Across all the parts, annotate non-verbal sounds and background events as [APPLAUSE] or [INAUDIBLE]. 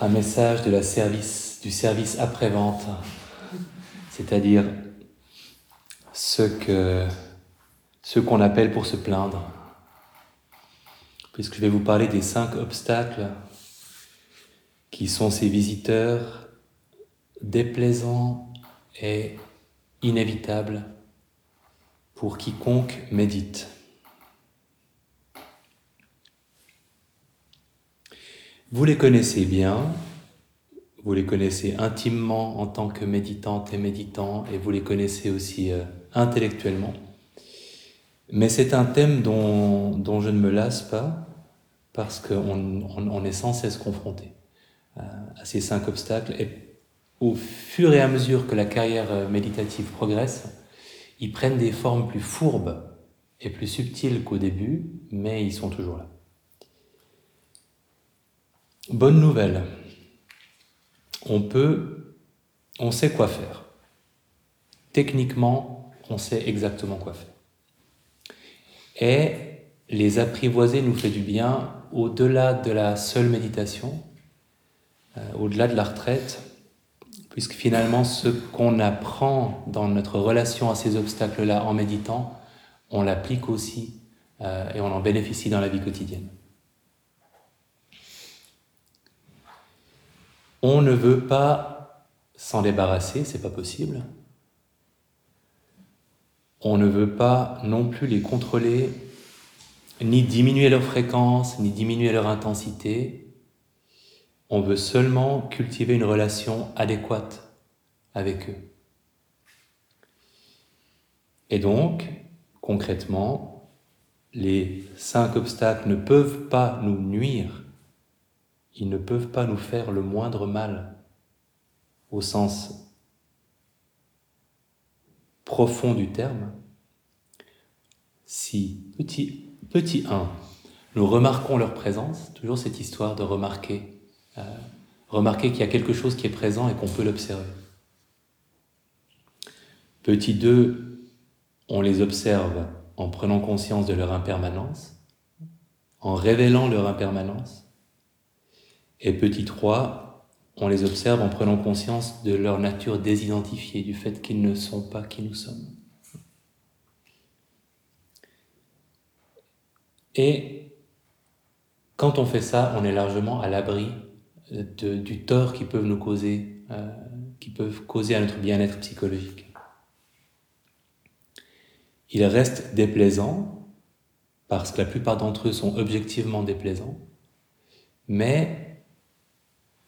un message de la service, du service après-vente, c'est-à-dire ce que ce qu'on appelle pour se plaindre. Puisque je vais vous parler des cinq obstacles qui sont ces visiteurs déplaisants et inévitables pour quiconque médite. Vous les connaissez bien, vous les connaissez intimement en tant que méditante et méditant, et vous les connaissez aussi euh, intellectuellement. Mais c'est un thème dont, je ne me lasse pas, parce qu'on on, est sans cesse confronté euh, à ces cinq obstacles. Et au fur et à mesure que la carrière euh, méditative progresse, ils prennent des formes plus fourbes et plus subtiles qu'au début, mais ils sont toujours là. Bonne nouvelle, on peut, on sait quoi faire. Techniquement, on sait exactement quoi faire. Et les apprivoiser nous fait du bien au-delà de la seule méditation, euh, au-delà de la retraite, puisque finalement ce qu'on apprend dans notre relation à ces obstacles-là en méditant, on l'applique aussi euh, et on en bénéficie dans la vie quotidienne. On ne veut pas s'en débarrasser, c'est pas possible. On ne veut pas non plus les contrôler, ni diminuer leur fréquence, ni diminuer leur intensité. On veut seulement cultiver une relation adéquate avec eux. Et donc, concrètement, les cinq obstacles ne peuvent pas nous nuire ils ne peuvent pas nous faire le moindre mal au sens profond du terme. Si, petit, petit 1, nous remarquons leur présence, toujours cette histoire de remarquer, euh, remarquer qu'il y a quelque chose qui est présent et qu'on peut l'observer. Petit 2, on les observe en prenant conscience de leur impermanence, en révélant leur impermanence, et petit 3, on les observe en prenant conscience de leur nature désidentifiée, du fait qu'ils ne sont pas qui nous sommes. Et quand on fait ça, on est largement à l'abri du tort qui peuvent nous causer, euh, qui peuvent causer à notre bien-être psychologique. Ils restent déplaisants, parce que la plupart d'entre eux sont objectivement déplaisants, mais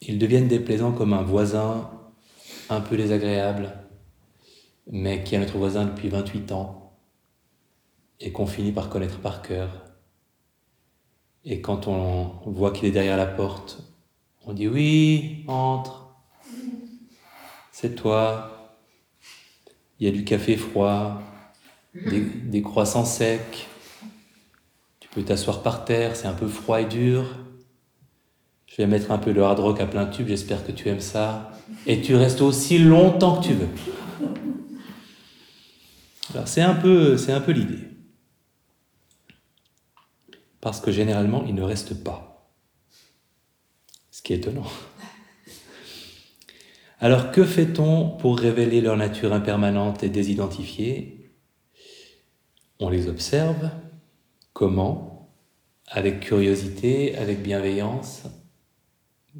ils deviennent déplaisants comme un voisin un peu désagréable, mais qui est notre voisin depuis 28 ans et qu'on finit par connaître par cœur. Et quand on voit qu'il est derrière la porte, on dit oui, entre, c'est toi, il y a du café froid, des, croissants secs, tu peux t'asseoir par terre, c'est un peu froid et dur, je vais mettre un peu de hard rock à plein tube, j'espère que tu aimes ça. Et tu restes aussi longtemps que tu veux. Alors c'est un peu, c'est un peu l'idée. Parce que généralement, ils ne restent pas. Ce qui est étonnant. Alors que fait-on pour révéler leur nature impermanente et désidentifiée? On les observe. Comment? Avec curiosité, avec bienveillance,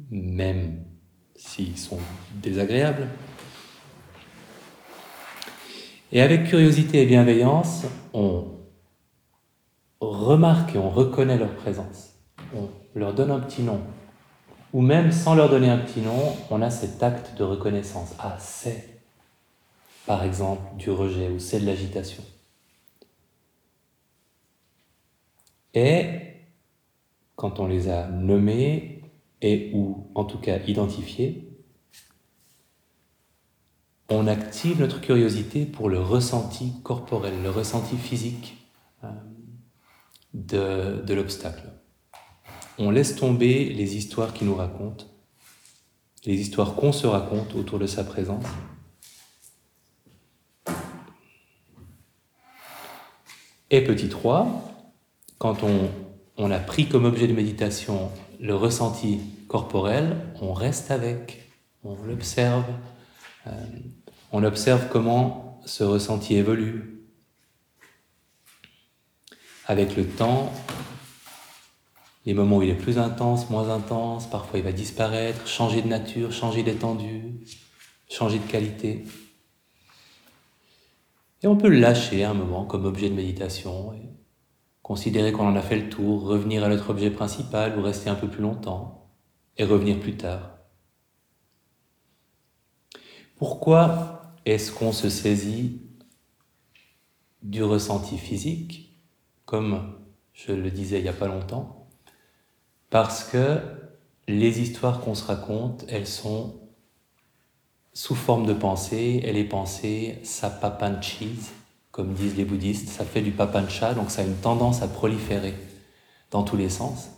même s'ils sont désagréables. Et avec curiosité et bienveillance, on remarque et on reconnaît leur présence. On leur donne un petit nom. Ou même sans leur donner un petit nom, on a cet acte de reconnaissance. Ah, c'est, par exemple, du rejet ou c'est de l'agitation. Et quand on les a nommés, et ou en tout cas identifié, on active notre curiosité pour le ressenti corporel, le ressenti physique euh, de, de l'obstacle. On laisse tomber les histoires qui nous racontent, les histoires qu'on se raconte autour de sa présence. Et petit 3, quand on, on a pris comme objet de méditation le ressenti corporel, on reste avec, on l'observe, euh, on observe comment ce ressenti évolue. Avec le temps, les moments où il est plus intense, moins intense, parfois il va disparaître, changer de nature, changer d'étendue, changer de qualité. Et on peut le lâcher un moment comme objet de méditation, considérer qu'on en a fait le tour, revenir à notre objet principal ou rester un peu plus longtemps, et revenir plus tard. Pourquoi est-ce qu'on se saisit du ressenti physique, comme je le disais il n'y a pas longtemps? Parce que les histoires qu'on se raconte, elles sont sous forme de pensée, et les pensées sapapanchis, comme disent les bouddhistes, ça fait du papancha, donc ça a une tendance à proliférer dans tous les sens,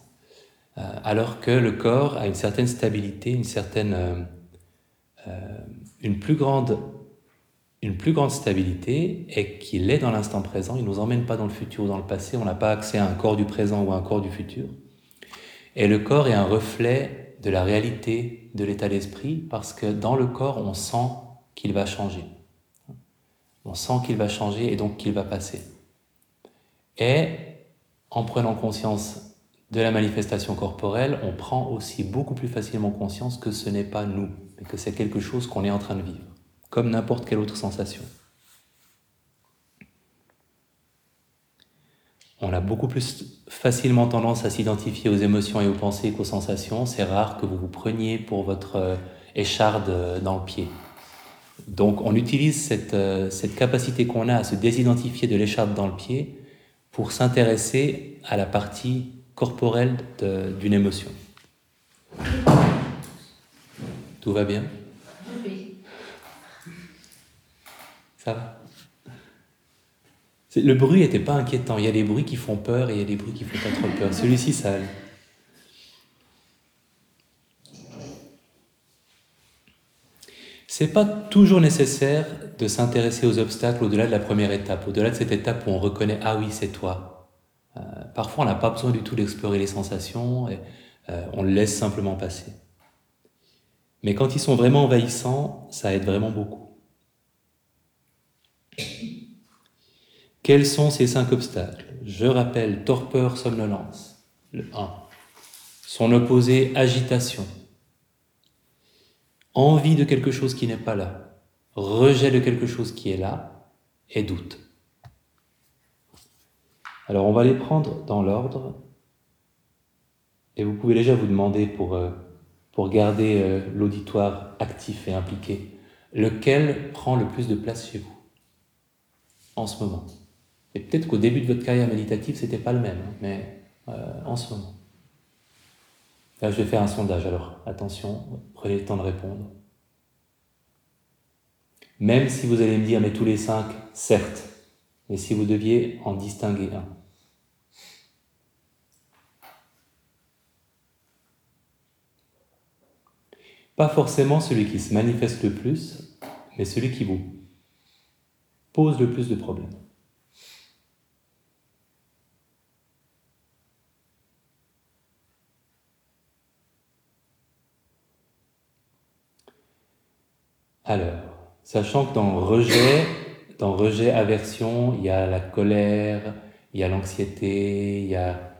euh, alors que le corps a une certaine stabilité, une certaine, euh, euh, une plus grande, une plus grande stabilité, et qu'il est dans l'instant présent. Il nous emmène pas dans le futur ou dans le passé. On n'a pas accès à un corps du présent ou à un corps du futur. Et le corps est un reflet de la réalité de l'état d'esprit, parce que dans le corps, on sent qu'il va changer. On sent qu'il va changer et donc qu'il va passer. Et en prenant conscience de la manifestation corporelle, on prend aussi beaucoup plus facilement conscience que ce n'est pas nous, mais que c'est quelque chose qu'on est en train de vivre, comme n'importe quelle autre sensation. On a beaucoup plus facilement tendance à s'identifier aux émotions et aux pensées qu'aux sensations. C'est rare que vous vous preniez pour votre euh, écharde dans le pied. Donc on utilise euh, cette, capacité qu'on a à se désidentifier de l'écharpe dans le pied pour s'intéresser à la partie corporelle d'une émotion. Tout va bien? Oui. Ça va? Le bruit n'était pas inquiétant. Il y a des bruits qui font peur et il y a des bruits qui font pas trop peur. Celui-ci, ça allait. C'est pas toujours nécessaire de s'intéresser aux obstacles au-delà de la première étape, au-delà de cette étape où on reconnaît ah oui c'est toi. Euh, parfois on n'a pas besoin du tout d'explorer les sensations, et, euh, on le laisse simplement passer. Mais quand ils sont vraiment envahissants, ça aide vraiment beaucoup. Quels sont ces cinq obstacles? Je rappelle torpeur, somnolence, le 1. Son opposé, agitation, envie de quelque chose qui n'est pas là, rejet de quelque chose qui est là, et doute. Alors on va les prendre dans l'ordre, et vous pouvez déjà vous demander pour, euh, garder euh, l'auditoire actif et impliqué, lequel prend le plus de place chez vous en ce moment. Et peut-être qu'au début de votre carrière méditative, c'était pas le même, hein, mais euh, en ce moment. Là, je vais faire un sondage, alors attention, prenez le temps de répondre. Même si vous allez me dire, mais tous les cinq, certes, mais si vous deviez en distinguer un. Pas forcément celui qui se manifeste le plus, mais celui qui vous pose le plus de problèmes. Alors, sachant que dans rejet, dans rejet, aversion, il y a la colère, il y a l'anxiété, il y a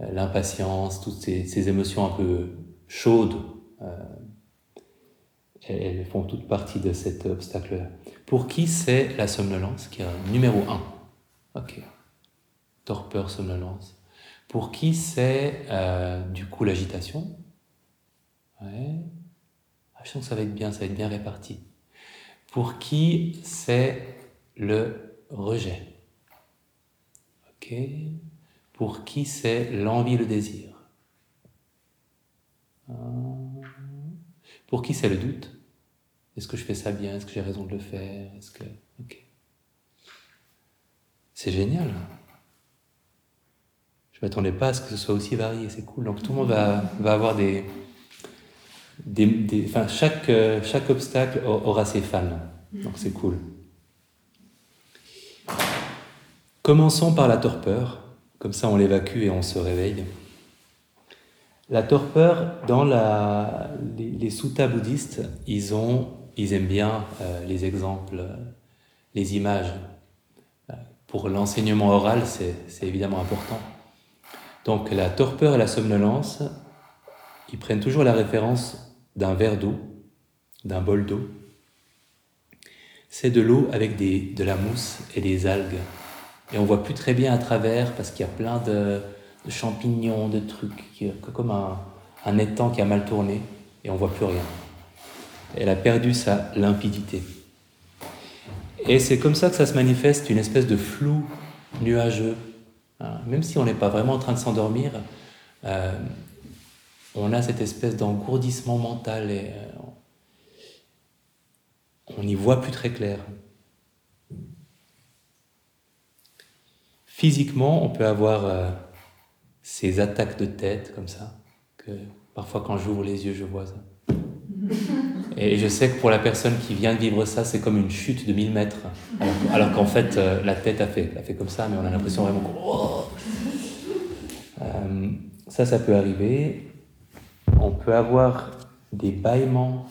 euh, l'impatience, toutes ces, émotions un peu chaudes, euh, elles font toute partie de cet obstacle-là. Pour qui c'est la somnolence qui est numéro un? Ok. Torpeur, somnolence. Pour qui c'est euh, du coup l'agitation? Ouais. Ah, je sens que ça va être bien, ça va être bien réparti pour qui c'est le rejet? Ok Pour qui c'est l'envie le désir? Pour qui c'est le doute? Est-ce que je fais ça bien? Est-ce que j'ai raison de le faire? Est-ce que ok C'est génial. Je ne m'attendais pas à ce que ce soit aussi varié. C'est cool. Donc tout le monde va avoir des enfin, chaque, euh, chaque obstacle aura ses fans. Donc c'est cool. Commençons par la torpeur. Comme ça, on l'évacue et on se réveille. La torpeur, dans la, les, les suttas bouddhistes, ils, ont, ils aiment bien euh, les exemples, les images. Pour l'enseignement oral, c'est évidemment important. Donc la torpeur et la somnolence, ils prennent toujours la référence d'un verre d'eau, d'un bol d'eau. C'est de l'eau avec des, de la mousse et des algues. Et on voit plus très bien à travers parce qu'il y a plein de, champignons, de trucs, comme un, étang qui a mal tourné et on voit plus rien. Elle a perdu sa limpidité. Et c'est comme ça que ça se manifeste, une espèce de flou nuageux. Hein. Même si on n'est pas vraiment en train de s'endormir, euh, on a cette espèce d'engourdissement mental et euh, on n'y voit plus très clair. Physiquement, on peut avoir euh, ces attaques de tête comme ça, que parfois quand j'ouvre les yeux, je vois ça. [LAUGHS] Et je sais que pour la personne qui vient de vivre ça, c'est comme une chute de 1000 mètres. Alors, qu'en fait, euh, la tête a fait, a fait comme ça, mais on a l'impression vraiment que... Oh [LAUGHS] euh, ça, ça peut arriver. On peut avoir des bâillements,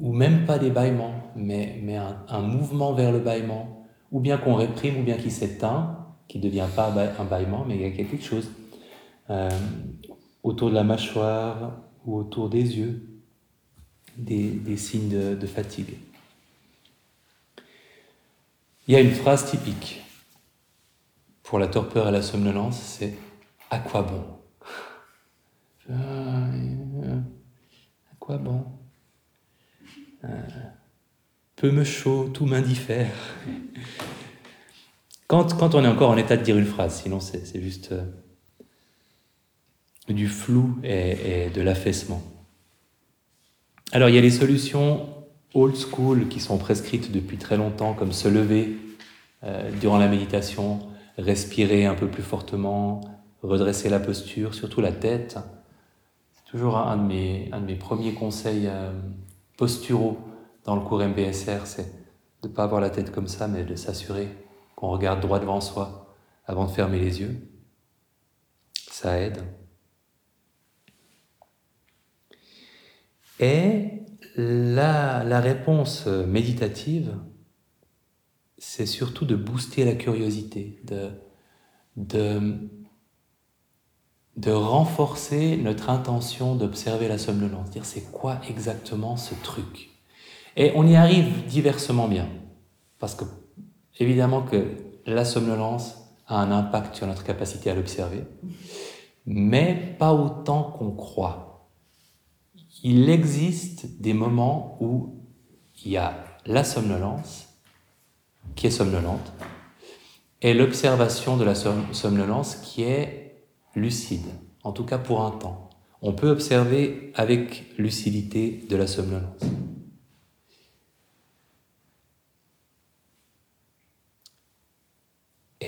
ou même pas des bâillements, mais, un mouvement vers le bâillement ou bien qu'on réprime, ou bien qui s'éteint, qui ne devient pas un bâillement, mais il y a quelque chose euh, autour de la mâchoire ou autour des yeux, des, signes de, fatigue. Il y a une phrase typique pour la torpeur et la somnolence, c'est à quoi bon? Quoi bon? Euh, peu me chaud, tout m'indiffère. Quand, quand, on est encore en état de dire une phrase, sinon c'est juste euh, du flou et, de l'affaissement. Alors il y a les solutions old school qui sont prescrites depuis très longtemps, comme se lever euh, durant la méditation, respirer un peu plus fortement, redresser la posture, surtout la tête. Toujours un, de mes, un, de mes, premiers conseils euh, posturaux dans le cours MBSR, c'est de ne pas avoir la tête comme ça, mais de s'assurer qu'on regarde droit devant soi avant de fermer les yeux. Ça aide. Et la, la réponse méditative, c'est surtout de booster la curiosité, de, de, de renforcer notre intention d'observer la somnolence, dire c'est quoi exactement ce truc et on y arrive diversement bien. Parce que, évidemment, que la somnolence a un impact sur notre capacité à l'observer, mais pas autant qu'on croit. Il existe des moments où il y a la somnolence, qui est somnolente, et l'observation de la somnolence qui est lucide, en tout cas pour un temps. On peut observer avec lucidité de la somnolence.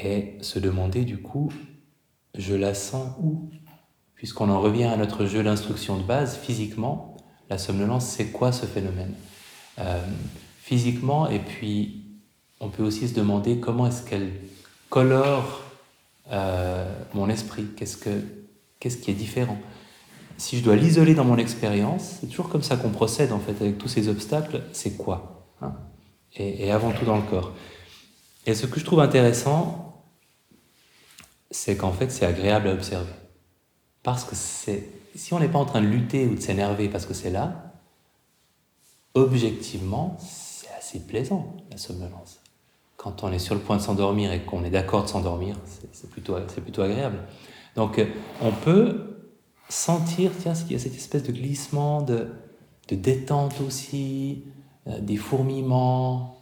et se demander du coup, je la sens où? Puisqu'on en revient à notre jeu d'instruction de base, physiquement, la somnolence, c'est quoi ce phénomène? Euh, Physiquement, et puis on peut aussi se demander comment est-ce qu'elle colore euh, mon esprit, qu'est-ce, que, qu'est-ce qui est différent? Si je dois l'isoler dans mon expérience, c'est toujours comme ça qu'on procède en fait avec tous ces obstacles, c'est quoi hein? Et, et avant tout dans le corps. Et ce que je trouve intéressant, c'est qu'en fait, c'est agréable à observer. Parce que c'est, si on n'est pas en train de lutter ou de s'énerver parce que c'est là, objectivement, c'est assez plaisant, la somnolence. Quand on est sur le point de s'endormir et qu'on est d'accord de s'endormir, c'est plutôt, plutôt agréable. Donc, on peut sentir, tiens, qu'il y a cette espèce de glissement, de, de détente aussi, euh, des fourmillements.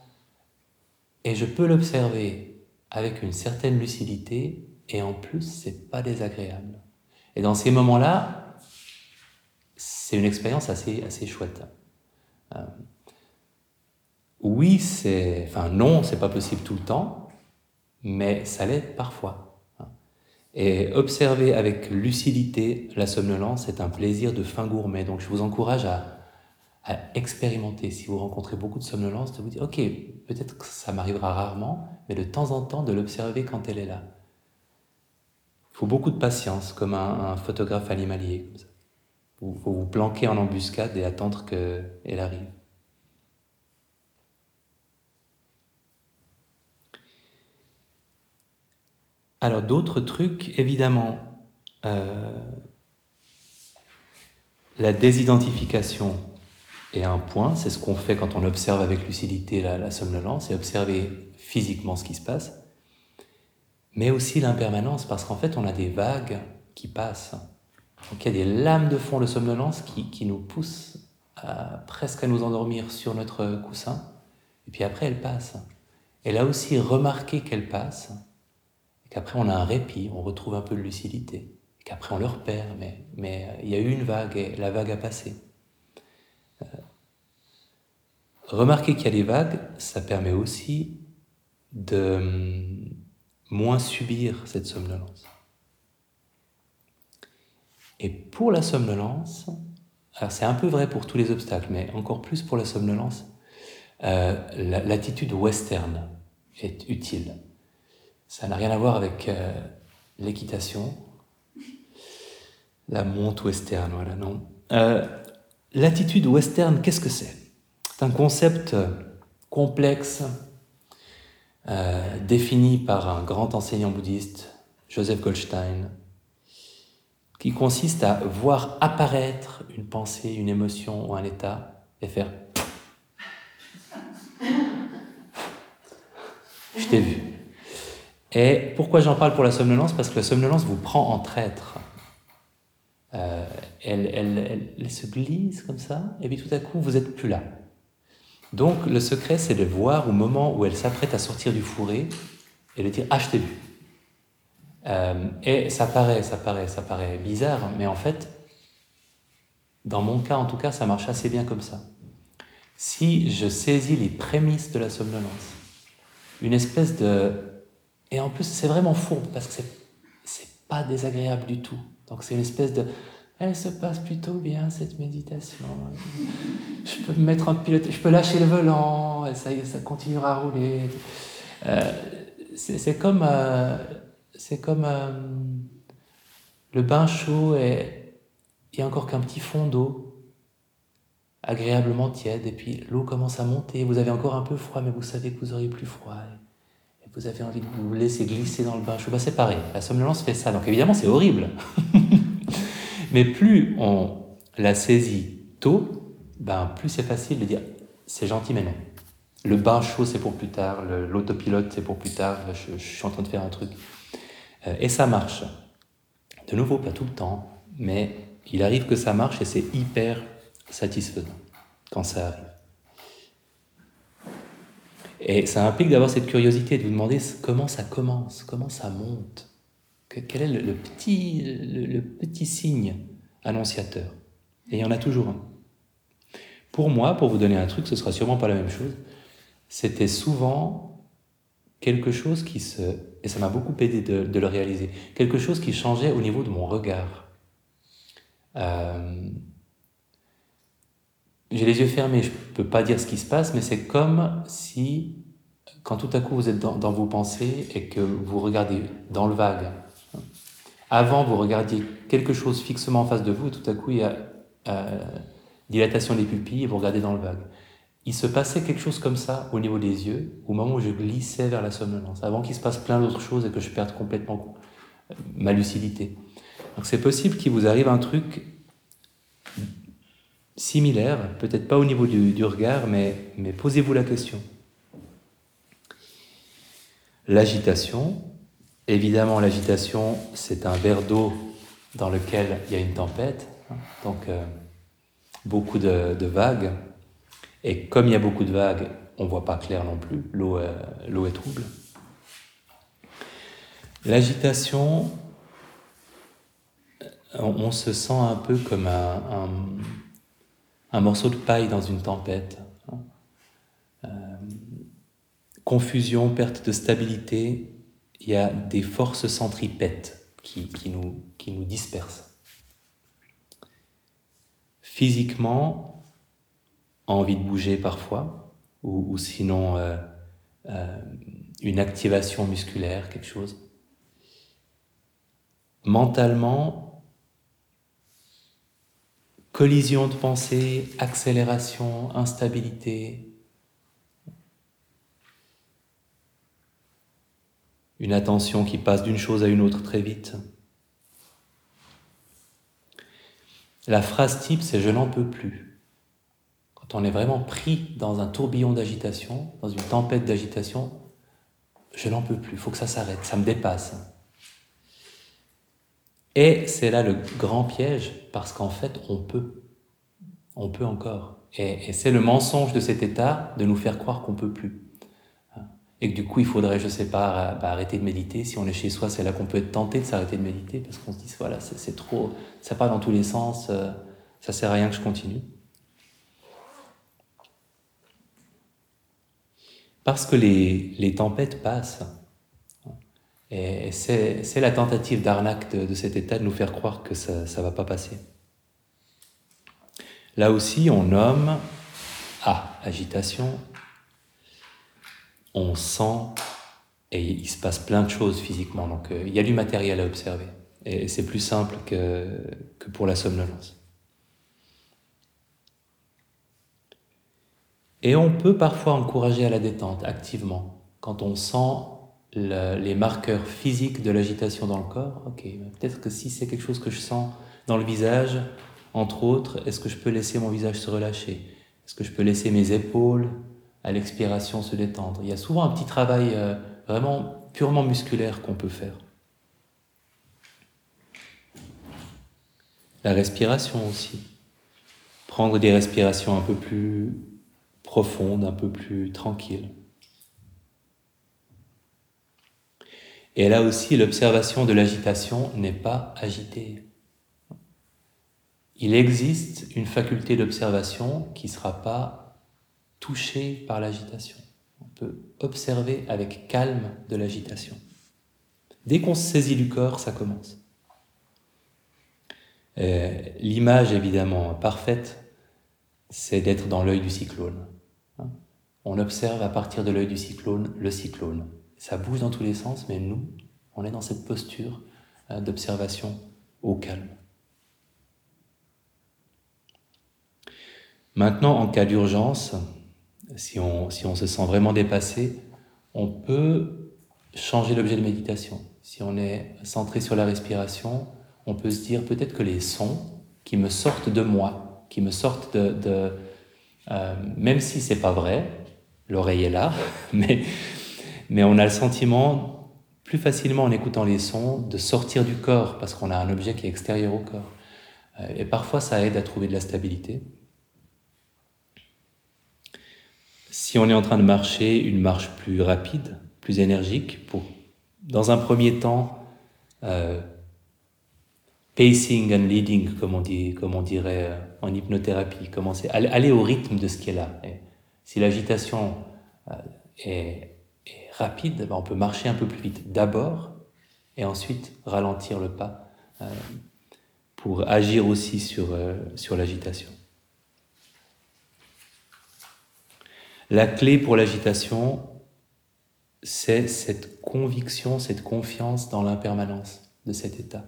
Et je peux l'observer avec une certaine lucidité et en plus, c'est pas désagréable. Et dans ces moments-là, c'est une expérience assez, assez chouette. Euh, oui, c'est, enfin non, c'est pas possible tout le temps, mais ça l'est parfois. Et observer avec lucidité la somnolence est un plaisir de fin gourmet. Donc je vous encourage à, à expérimenter. Si vous rencontrez beaucoup de somnolence, de vous dire, ok, peut-être que ça m'arrivera rarement, mais de temps en temps de l'observer quand elle est là. Il faut beaucoup de patience, comme un, photographe animalier. Il faut vous planquer en embuscade et attendre qu'elle arrive. Alors d'autres trucs, évidemment, euh, la désidentification est un point, c'est ce qu'on fait quand on observe avec lucidité la, somnolence, et observer physiquement ce qui se passe, mais aussi l'impermanence, parce qu'en fait on a des vagues qui passent. Donc il y a des lames de fond de somnolence qui, qui nous poussent presque à nous endormir sur notre coussin, et puis après elles passent. Et là aussi, remarquer qu'elles passent, qu'après on a un répit, on retrouve un peu de lucidité, qu'après on le repère, mais, mais euh, il y a eu une vague et la vague a passé. Euh, remarquer qu'il y a des vagues, ça permet aussi de hum, moins subir cette somnolence. Et pour la somnolence, alors c'est un peu vrai pour tous les obstacles, mais encore plus pour la somnolence, euh, l'attitude western est utile. Ça n'a rien à voir avec euh, l'équitation, la monte western, voilà, non. Euh, l'attitude western, qu'est-ce que c'est? C'est un concept complexe, euh, défini par un grand enseignant bouddhiste, Joseph Goldstein, qui consiste à voir apparaître une pensée, une émotion ou un état et faire Je t'ai vu. Et pourquoi j'en parle pour la somnolence? Parce que la somnolence vous prend en traître. Euh, elle, elle, elle, se glisse comme ça, et puis tout à coup, vous n'êtes plus là. Donc, le secret, c'est de voir au moment où elle s'apprête à sortir du fourré et de dire Ah, je. Euh, et ça paraît, ça paraît, ça paraît bizarre, mais en fait, dans mon cas, en tout cas, ça marche assez bien comme ça. Si je saisis les prémices de la somnolence, une espèce de et en plus, c'est vraiment fourbe parce que c'est pas désagréable du tout. Donc c'est une espèce de elle se passe plutôt bien cette méditation. Je peux me mettre en pilote, je peux lâcher le volant, et ça, ça continuera à rouler. Euh, c'est comme, euh, comme euh, le bain chaud et il n'y a encore qu'un petit fond d'eau agréablement tiède et puis l'eau commence à monter. Vous avez encore un peu froid, mais vous savez que vous aurez plus froid vous avez envie de vous laisser glisser dans le bain chaud, bah, c'est pareil. La somnolence fait ça. Donc évidemment, c'est horrible. [LAUGHS] Mais plus on la saisit tôt, ben, plus c'est facile de dire c'est gentil, mais. Le bain chaud, c'est pour plus tard. L'autopilote, c'est pour plus tard. Je, je, suis en train de faire un truc. Euh, et ça marche. De nouveau, pas tout le temps, mais il arrive que ça marche et c'est hyper satisfaisant quand ça arrive. Et ça implique d'avoir cette curiosité, de vous demander comment ça commence, comment ça monte, quel est le, petit, le, petit signe annonciateur. Et il y en a toujours un. Pour moi, pour vous donner un truc, ce sera sûrement pas la même chose. C'était souvent quelque chose qui se... Et ça m'a beaucoup aidé de, le réaliser. Quelque chose qui changeait au niveau de mon regard. Euh, j'ai les yeux fermés, je ne peux pas dire ce qui se passe, mais c'est comme si, quand tout à coup vous êtes dans, vos pensées et que vous regardez dans le vague, avant vous regardiez quelque chose fixement en face de vous, et tout à coup il y a euh, dilatation des pupilles et vous regardez dans le vague. Il se passait quelque chose comme ça au niveau des yeux, au moment où je glissais vers la somnolence, avant qu'il se passe plein d'autres choses et que je perde complètement ma lucidité. Donc c'est possible qu'il vous arrive un truc similaire, peut-être pas au niveau du, regard, mais, posez-vous la question. L'agitation, évidemment l'agitation, c'est un verre d'eau dans lequel il y a une tempête, hein. donc euh, beaucoup de, vagues, et comme il y a beaucoup de vagues, on ne voit pas clair non plus, l'eau l'eau est trouble. L'agitation, on, se sent un peu comme un un morceau de paille dans une tempête. Euh, confusion, perte de stabilité, il y a des forces centripètes qui, nous, qui nous dispersent. Physiquement, envie de bouger parfois, ou, sinon euh, euh, une activation musculaire, quelque chose. mentalement, collision de pensée, accélération, instabilité, une attention qui passe d'une chose à une autre très vite. La phrase type, c'est je n'en peux plus. Quand on est vraiment pris dans un tourbillon d'agitation, dans une tempête d'agitation, je n'en peux plus, il faut que ça s'arrête, ça me dépasse. Et c'est là le grand piège, parce qu'en fait, on peut. On peut encore. Et, c'est le mensonge de cet état de nous faire croire qu'on peut plus. Et que du coup, il faudrait, je sais pas, bah, arrêter de méditer. Si on est chez soi, c'est là qu'on peut être tenté de s'arrêter de méditer, parce qu'on se dit, voilà, c'est trop, ça part dans tous les sens, euh, ça sert à rien que je continue. Parce que les, les tempêtes passent. Et c'est la tentative d'arnaque de, cet état de nous faire croire que ça ne va pas passer. Là aussi, on nomme A, agitation. On sent et il se passe plein de choses physiquement. Donc euh, il y a du matériel à observer. Et c'est plus simple que, que pour la somnolence. Et on peut parfois encourager à la détente activement quand on sent les marqueurs physiques de l'agitation dans le corps, ok, peut-être que si c'est quelque chose que je sens dans le visage, entre autres, est-ce que je peux laisser mon visage se relâcher? Est-ce que je peux laisser mes épaules à l'expiration se détendre? Il y a souvent un petit travail euh, vraiment purement musculaire qu'on peut faire. La respiration aussi. Prendre des respirations un peu plus profondes, un peu plus tranquilles. Et là aussi, l'observation de l'agitation n'est pas agitée. Il existe une faculté d'observation qui ne sera pas touchée par l'agitation. On peut observer avec calme de l'agitation. Dès qu'on se saisit du corps, ça commence. Euh, l'image, évidemment, parfaite, c'est d'être dans l'œil du cyclone. On observe à partir de l'œil du cyclone le cyclone ça bouge dans tous les sens, mais nous, on est dans cette posture euh, d'observation au calme. Maintenant, en cas d'urgence, si on, si on se sent vraiment dépassé, on peut changer l'objet de méditation. Si on est centré sur la respiration, on peut se dire peut-être que les sons qui me sortent de moi, qui me sortent de... Euh, même si c'est pas vrai, l'oreille est là, [LAUGHS] mais mais on a le sentiment, plus facilement en écoutant les sons, de sortir du corps parce qu'on a un objet qui est extérieur au corps. Euh, et parfois, ça aide à trouver de la stabilité. Si on est en train de marcher, une marche plus rapide, plus énergique, pour, dans un premier temps, euh, pacing and leading, comme on, dirait euh, en hypnothérapie, commencer, aller, au rythme de ce qui est là. Si l'agitation est on peut marcher un peu plus vite d'abord et ensuite ralentir le pas euh, pour agir aussi sur, euh, sur l'agitation. La clé pour l'agitation, c'est cette conviction, cette confiance dans l'impermanence de cet état.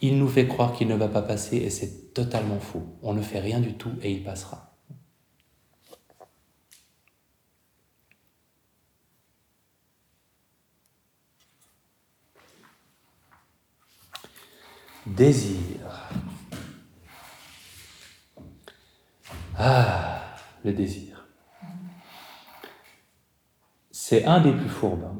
Il nous fait croire qu'il ne va pas passer et c'est totalement faux. On ne fait rien du tout et il passera. Désir. Ah, le désir. C'est un des plus fourbes. Hein.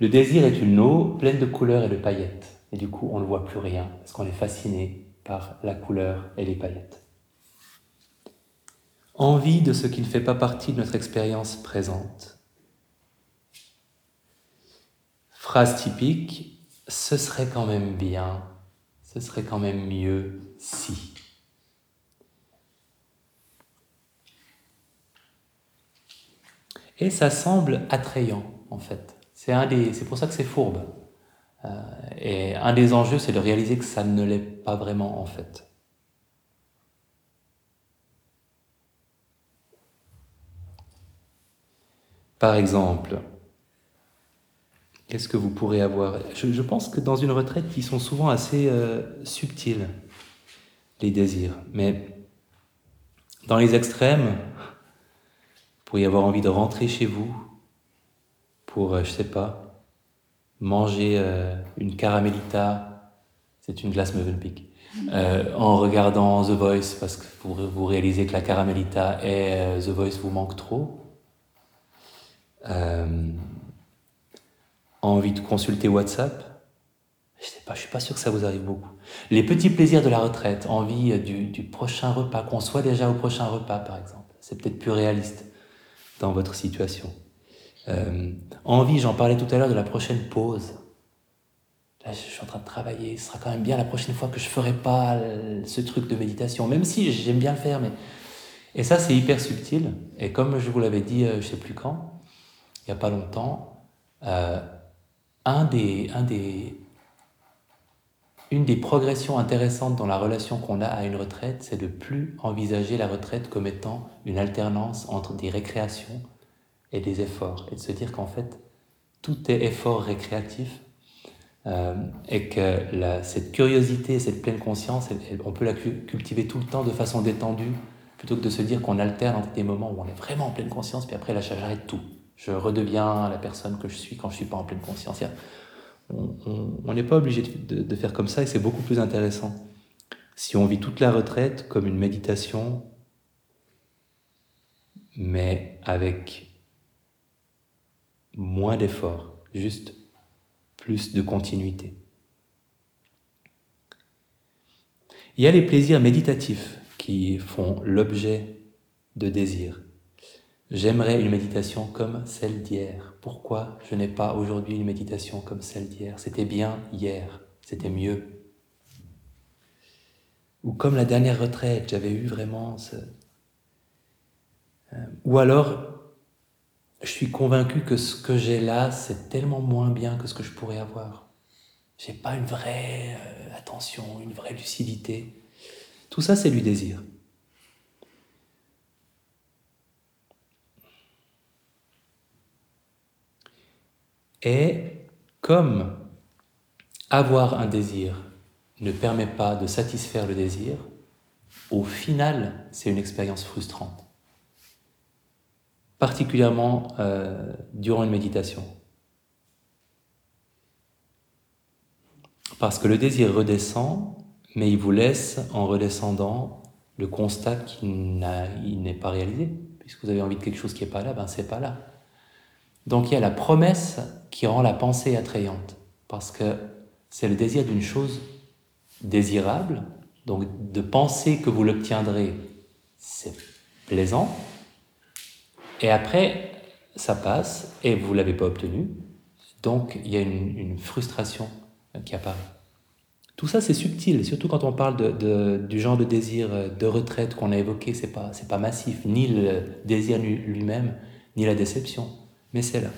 Le désir est une eau pleine de couleurs et de paillettes. Et du coup, on ne voit plus rien parce qu'on est fasciné par la couleur et les paillettes. Envie de ce qui ne fait pas partie de notre expérience présente. Phrase typique, ce serait quand même bien ce serait quand même mieux si. Et ça semble attrayant, en fait. C'est, pour ça que c'est fourbe. Euh, et un des enjeux, c'est de réaliser que ça ne l'est pas vraiment, en fait. Par exemple, Qu'est-ce que vous pourrez avoir? Je, pense que dans une retraite, ils sont souvent assez euh, subtils, les désirs. Mais dans les extrêmes, vous pourriez avoir envie de rentrer chez vous pour, euh, je sais pas, manger euh, une caramellita, c'est une glace Mövenpick, en regardant The Voice parce que vous, vous réalisez que la caramellita et The Voice vous manquent trop envie de consulter WhatsApp Je sais pas, je suis pas sûr que ça vous arrive beaucoup. Les petits plaisirs de la retraite, envie euh, du, prochain repas, qu'on soit déjà au prochain repas par exemple. C'est peut-être plus réaliste dans votre situation. Euh, envie, j'en parlais tout à l'heure, de la prochaine pause. Là, je suis en train de travailler. Ce sera quand même bien la prochaine fois que je ferai pas ce truc de méditation, même si j'aime bien le faire. Mais... Et ça, c'est hyper subtil. Et comme je vous l'avais dit, euh, je sais plus quand, il y a pas longtemps, un des, un des, une des progressions intéressantes dans la relation qu'on a à une retraite, c'est de plus envisager la retraite comme étant une alternance entre des récréations et des efforts, et de se dire qu'en fait, tout est effort récréatif, euh, et que cette curiosité, cette pleine conscience, on peut la cultiver tout le temps de façon détendue, plutôt que de se dire qu'on alterne entre des moments où on est vraiment en pleine conscience, puis après, là, j'arrête tout je redeviens la personne que je suis quand je suis pas en pleine conscience. On n'est pas obligé de, de, faire comme ça et c'est beaucoup plus intéressant. Si on vit toute la retraite comme une méditation, mais avec moins d'efforts, juste plus de continuité. Il y a les plaisirs méditatifs qui font l'objet de désirs. J'aimerais une méditation comme celle d'hier. Pourquoi je n'ai pas aujourd'hui une méditation comme celle d'hier? C'était bien hier, c'était mieux. Ou comme la dernière retraite, j'avais eu vraiment ce... Euh, ou alors, je suis convaincu que ce que j'ai là, c'est tellement moins bien que ce que je pourrais avoir. J'ai pas une vraie euh, attention, une vraie lucidité. Tout ça, c'est du désir. Et comme avoir un désir ne permet pas de satisfaire le désir, au final, c'est une expérience frustrante. Particulièrement euh, durant une méditation. Parce que le désir redescend, mais il vous laisse, en redescendant, le constat qu'il n'est pas réalisé. Puisque vous avez envie de quelque chose qui n'est pas là, ben c'est pas là. Donc il y a la promesse qui rend la pensée attrayante, parce que c'est le désir d'une chose désirable, donc de penser que vous l'obtiendrez, c'est plaisant, et après, ça passe, et vous ne l'avez pas obtenu, donc il y a une, frustration qui apparaît. Tout ça, c'est subtil, surtout quand on parle de, du genre de désir de retraite qu'on a évoqué, c'est pas, pas massif, ni le désir lui-même, ni la déception mais c'est là.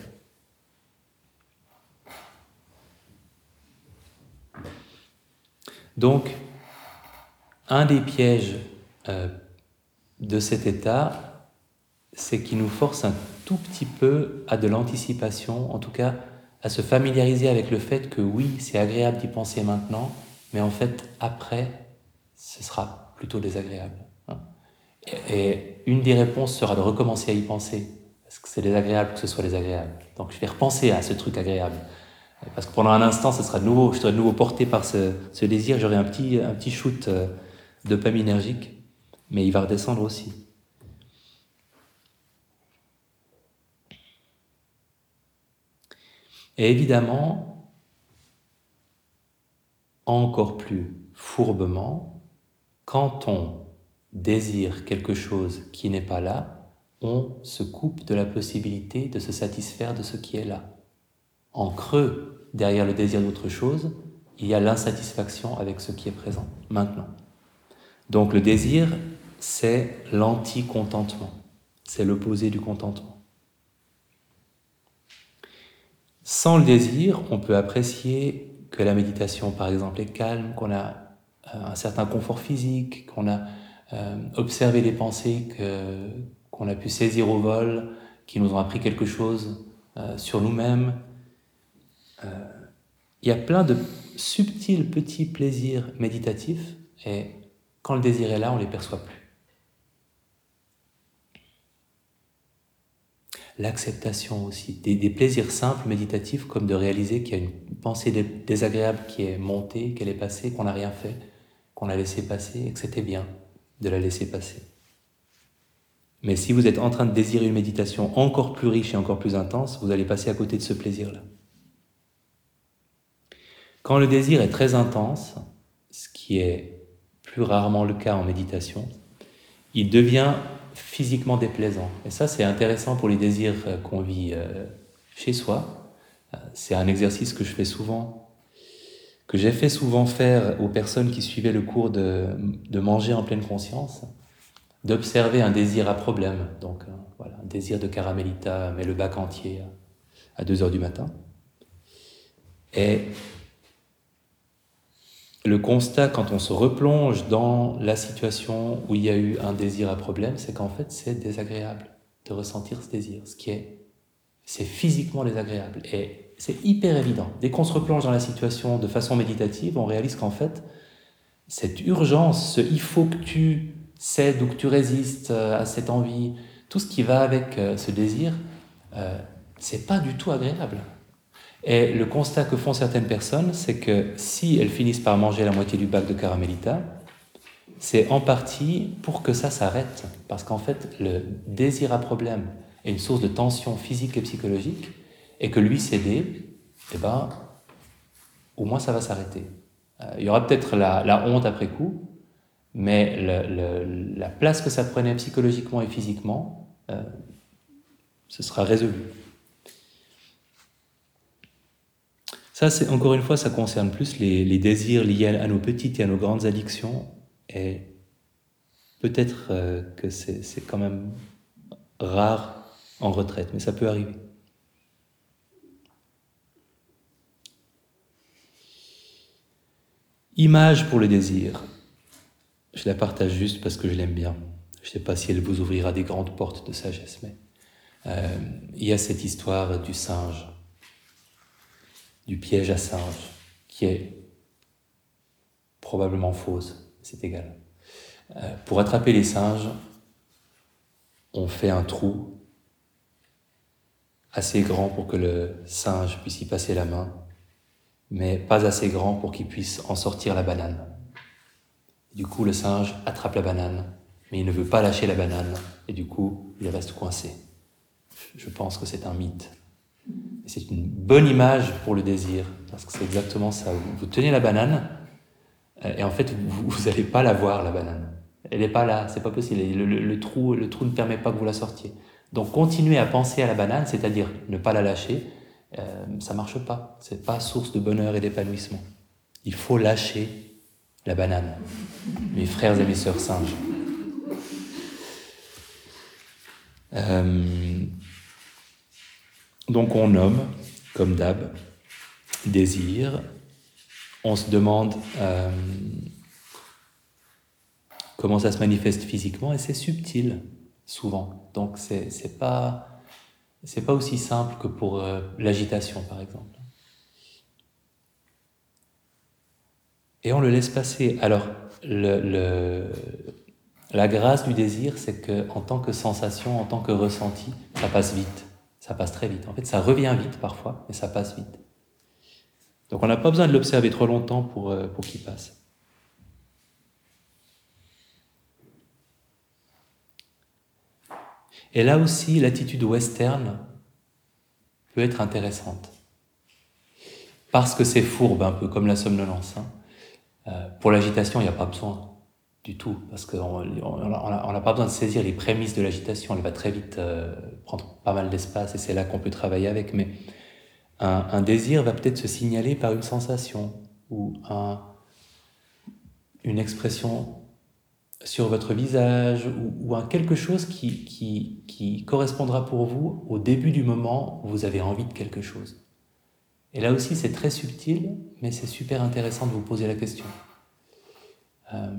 Donc, un des pièges euh, de cet état, c'est qu'il nous force un tout petit peu à de l'anticipation, en tout cas à se familiariser avec le fait que oui, c'est agréable d'y penser maintenant, mais en fait, après, ce sera plutôt désagréable. Hein. Et une des réponses sera de recommencer à y penser que c'est désagréable que ce soit désagréable. Donc je vais repenser à ce truc agréable. Parce que pendant un instant, ce sera nouveau, je serai de nouveau porté par ce, désir, j'aurai un petit, un petit shoot euh, dopaminergique, mais il va redescendre aussi. Et évidemment, encore plus fourbement, quand on désire quelque chose qui n'est pas là, on se coupe de la possibilité de se satisfaire de ce qui est là. En creux, derrière le désir d'autre chose, il y a l'insatisfaction avec ce qui est présent, maintenant. Donc le désir, c'est l'anti-contentement, c'est l'opposé du contentement. Sans le désir, on peut apprécier que la méditation, par exemple, est calme, qu'on a un certain confort physique, qu'on a euh, observé les pensées que, qu'on a pu saisir au vol, qui nous ont appris quelque chose euh, sur nous-mêmes. euh, il y a plein de subtils petits plaisirs méditatifs et quand le désir est là, on ne les perçoit plus. L'acceptation aussi, des, plaisirs simples, méditatifs, comme de réaliser qu'il y a une pensée désagréable qui est montée, qu'elle est passée, qu'on n'a rien fait, qu'on l'a laissé passer et que c'était bien de la laisser passer. Mais si vous êtes en train de désirer une méditation encore plus riche et encore plus intense, vous allez passer à côté de ce plaisir-là. Quand le désir est très intense, ce qui est plus rarement le cas en méditation, il devient physiquement déplaisant. Et ça, c'est intéressant pour les désirs euh, qu'on vit euh, chez soi. Euh, c'est un exercice que je fais souvent, que j'ai fait souvent faire aux personnes qui suivaient le cours de, de manger en pleine conscience, d'observer un désir à problème. Donc, voilà, un désir de caramelita, mais le bac entier à 2 heures du matin. Et le constat, quand on se replonge dans la situation où il y a eu un désir à problème, c'est qu'en fait, c'est désagréable de ressentir ce désir. Ce qui est, c'est physiquement désagréable. Et c'est hyper évident. Dès qu'on se replonge dans la situation de façon méditative, on réalise qu'en fait, cette urgence, ce il faut que tu ou que tu résistes euh, à cette envie, tout ce qui va avec euh, ce désir, euh, c'est pas du tout agréable. Et le constat que font certaines personnes, c'est que si elles finissent par manger la moitié du bac de caramelita, c'est en partie pour que ça s'arrête. Parce qu'en fait, le désir à problème est une source de tension physique et psychologique, et que lui céder, eh ben, au moins ça va s'arrêter. Il y aura peut-être la, honte après coup, mais la place que ça prenait psychologiquement et physiquement, euh, ce sera résolu. Ça, c'est encore une fois, ça concerne plus les, désirs liés à nos petites et à nos grandes addictions. Et peut-être euh, que c'est quand même rare en retraite, mais ça peut arriver. Image pour le désir. Je la partage juste parce que je l'aime bien. Je ne sais pas si elle vous ouvrira des grandes portes de sagesse, mais euh, il y a cette histoire du singe du piège à singe, qui est probablement fausse, c'est égal. Euh, pour attraper les singes, on fait un trou assez grand pour que le singe puisse y passer la main, mais pas assez grand pour qu'il puisse en sortir la banane. Du coup, le singe attrape la banane, mais il ne veut pas lâcher la banane, et du coup, il reste coincé. Je pense que c'est un mythe c'est une bonne image pour le désir, parce que c'est exactement ça. Vous, tenez la banane, euh, et en fait, vous n'allez pas la voir, la banane. Elle n'est pas là, c'est pas possible. Le, trou, le trou ne permet pas que vous la sortiez. Donc, continuez à penser à la banane, c'est-à-dire ne pas la lâcher, euh, ça marche pas. C'est pas source de bonheur et d'épanouissement. Il faut lâcher la banane, mes frères et mes sœurs singes. Euh, donc on nomme, comme d'hab, désir. On se demande euh, comment ça se manifeste physiquement et c'est subtil souvent. Donc c'est pas c'est pas aussi simple que pour euh, l'agitation par exemple. Et on le laisse passer. Alors la grâce du désir, c'est que en tant que sensation, en tant que ressenti, ça passe vite ça passe très vite. En fait, ça revient vite parfois, mais ça passe vite. Donc on n'a pas besoin de l'observer trop longtemps pour, euh, pour qu'il passe. Et là aussi, l'attitude western peut être intéressante. Parce que c'est fourbe, un peu comme la somnolence. Hein. Euh, pour l'agitation, il n'y a pas besoin du tout, parce qu'on n'a pas besoin de saisir les prémices de l'agitation, elle va très vite euh, prendre pas mal d'espace et c'est là qu'on peut travailler avec. Mais un, désir va peut-être se signaler par une sensation ou un, une expression sur votre visage ou, un quelque chose qui, qui correspondra pour vous au début du moment où vous avez envie de quelque chose. Et là aussi, c'est très subtil, mais c'est super intéressant de vous poser la question. Euh,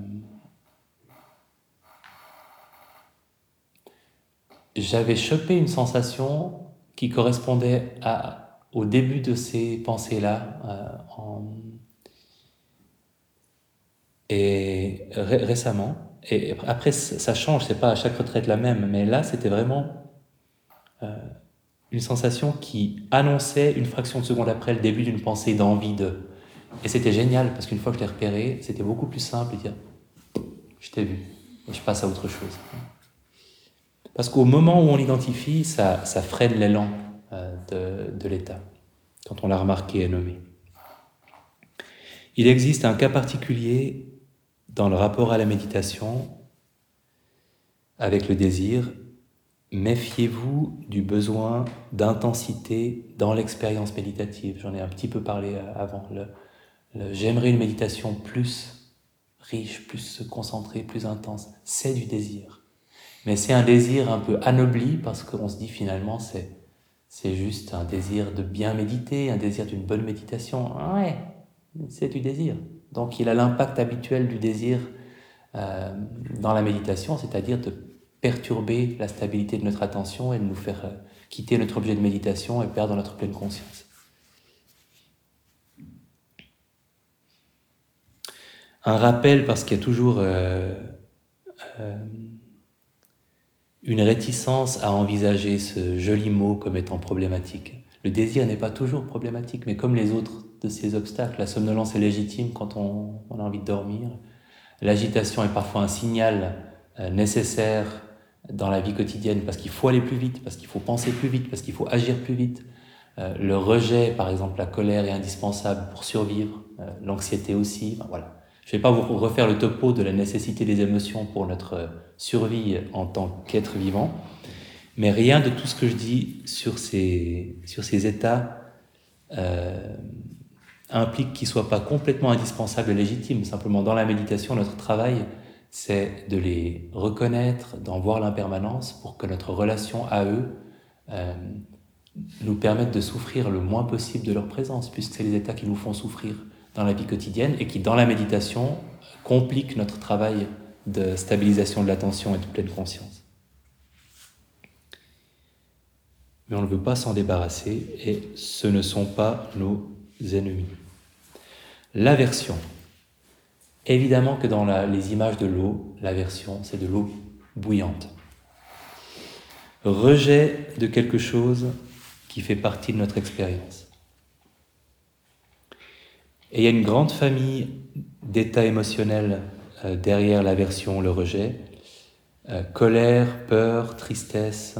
j'avais chopé une sensation qui correspondait au début de ces pensées-là, euh, et récemment, et après ça change, c'est pas à chaque retraite la même, mais là c'était vraiment euh, une sensation qui annonçait une fraction de seconde après le début d'une pensée d'envie de. Et c'était génial parce qu'une fois que je l'ai repéré, c'était beaucoup plus simple de dire je t'ai vu et je passe à autre chose. Parce qu'au moment où on l'identifie, ça, ça freine l'élan euh, de, de l'état, quand on l'a remarqué et nommé. Il existe un cas particulier dans le rapport à la méditation avec le désir méfiez-vous du besoin d'intensité dans l'expérience méditative. J'en ai un petit peu parlé euh, avant. J'aimerais une méditation plus riche, plus concentrée, plus intense. C'est du désir. Mais c'est un désir un peu anobli parce qu'on se dit finalement c'est juste un désir de bien méditer, un désir d'une bonne méditation. Ouais, c'est du désir. Donc il a l'impact habituel du désir euh, dans la méditation, c'est-à-dire de perturber la stabilité de notre attention et de nous faire euh, quitter notre objet de méditation et perdre notre pleine conscience. Un rappel parce qu'il y a toujours euh, euh, une réticence à envisager ce joli mot comme étant problématique. Le désir n'est pas toujours problématique, mais comme les autres de ces obstacles, la somnolence est légitime quand on, on a envie de dormir. L'agitation est parfois un signal nécessaire dans la vie quotidienne parce qu'il faut aller plus vite, parce qu'il faut penser plus vite, parce qu'il faut agir plus vite. Euh, le rejet, par exemple, la colère est indispensable pour survivre, euh, l'anxiété aussi. voilà. Je ne vais pas vous refaire le topo de la nécessité des émotions pour notre survie en tant qu'être vivant, mais rien de tout ce que je dis sur ces, sur ces états euh, implique qu'ils ne soient pas complètement indispensables et légitimes. Simplement, dans la méditation, notre travail, c'est de les reconnaître, d'en voir l'impermanence pour que notre relation à eux euh, nous permette de souffrir le moins possible de leur présence, puisque c'est les états qui nous font souffrir dans la vie quotidienne et qui, dans la méditation, compliquent notre travail de stabilisation de l'attention et de pleine conscience. Mais on ne veut pas s'en débarrasser et ce ne sont pas nos ennemis. L'aversion. Évidemment que dans les images de l'eau, la version, c'est de l'eau bouillante. Rejet de quelque chose qui fait partie de notre expérience. Et il y a une grande famille d'états émotionnels euh, derrière l'aversion, le rejet. Euh, colère, peur, tristesse,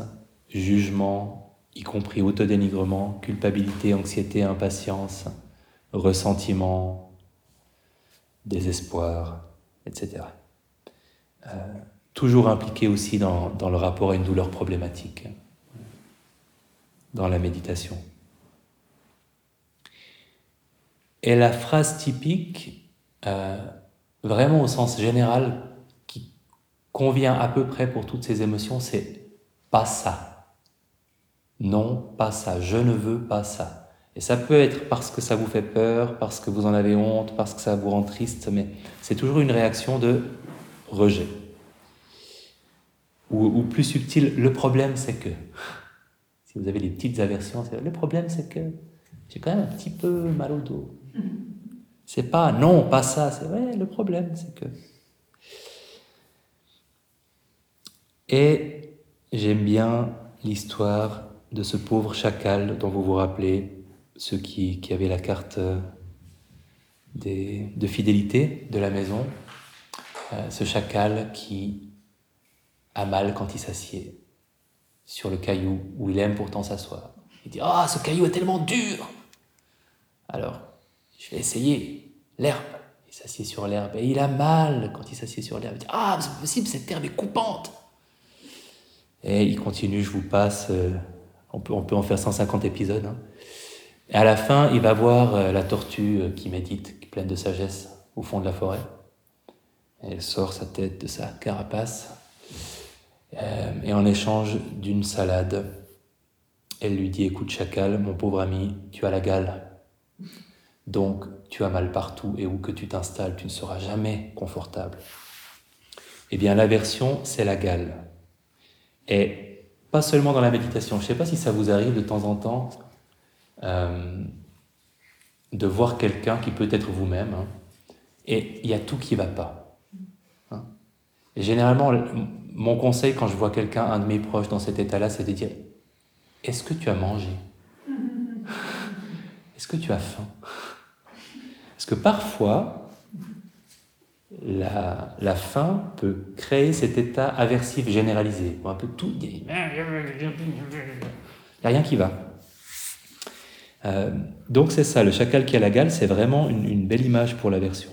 jugement, y compris autodénigrement, culpabilité, anxiété, impatience, ressentiment, désespoir, etc. Euh, toujours impliqué aussi dans, le rapport à une douleur problématique, dans la méditation. Et la phrase typique, euh, vraiment au sens général, qui convient à peu près pour toutes ces émotions, c'est pas ça. Non, pas ça. Je ne veux pas ça. Et ça peut être parce que ça vous fait peur, parce que vous en avez honte, parce que ça vous rend triste, mais c'est toujours une réaction de rejet. Ou, plus subtil, le problème c'est que, si vous avez des petites aversions, le problème c'est que j'ai quand même un petit peu mal au dos. C'est pas non, pas ça, c'est vrai, le problème c'est que. Et j'aime bien l'histoire de ce pauvre chacal dont vous vous rappelez, ceux qui, avaient la carte euh, de fidélité de la maison, euh, ce chacal qui a mal quand il s'assied sur le caillou où il aime pourtant s'asseoir. Il dit Ah, ce caillou est tellement dur Alors, je vais essayer l'herbe. Il s'assied sur l'herbe et il a mal quand il s'assied sur l'herbe. Il dit Ah, c'est possible, cette herbe est coupante Et il continue, je vous passe, euh, on, peut, on peut en faire 150 épisodes. Hein. Et à la fin, il va voir euh, la tortue euh, qui médite, qui est pleine de sagesse, au fond de la forêt. elle sort sa tête de sa carapace. Euh, et en échange d'une salade, elle lui dit Écoute, chacal, mon pauvre ami, tu as la gale. Donc, tu as mal partout et où que tu t'installes, tu ne seras jamais confortable. Eh bien, l'aversion, c'est la gale. Et pas seulement dans la méditation. Je ne sais pas si ça vous arrive de temps en temps euh, de voir quelqu'un qui peut être vous-même, hein, et il y a tout qui va pas. Hein. Généralement, mon conseil quand je vois quelqu'un, un de mes proches dans cet état-là, c'est de dire, est-ce que tu as mangé? [LAUGHS] Est-ce que tu as faim? Parce que parfois, la, la, faim peut créer cet état aversif généralisé. Un peu tout. Il n'y a rien qui va. Euh, donc c'est ça, le chacal qui a la gale, c'est vraiment une, belle image pour l'aversion.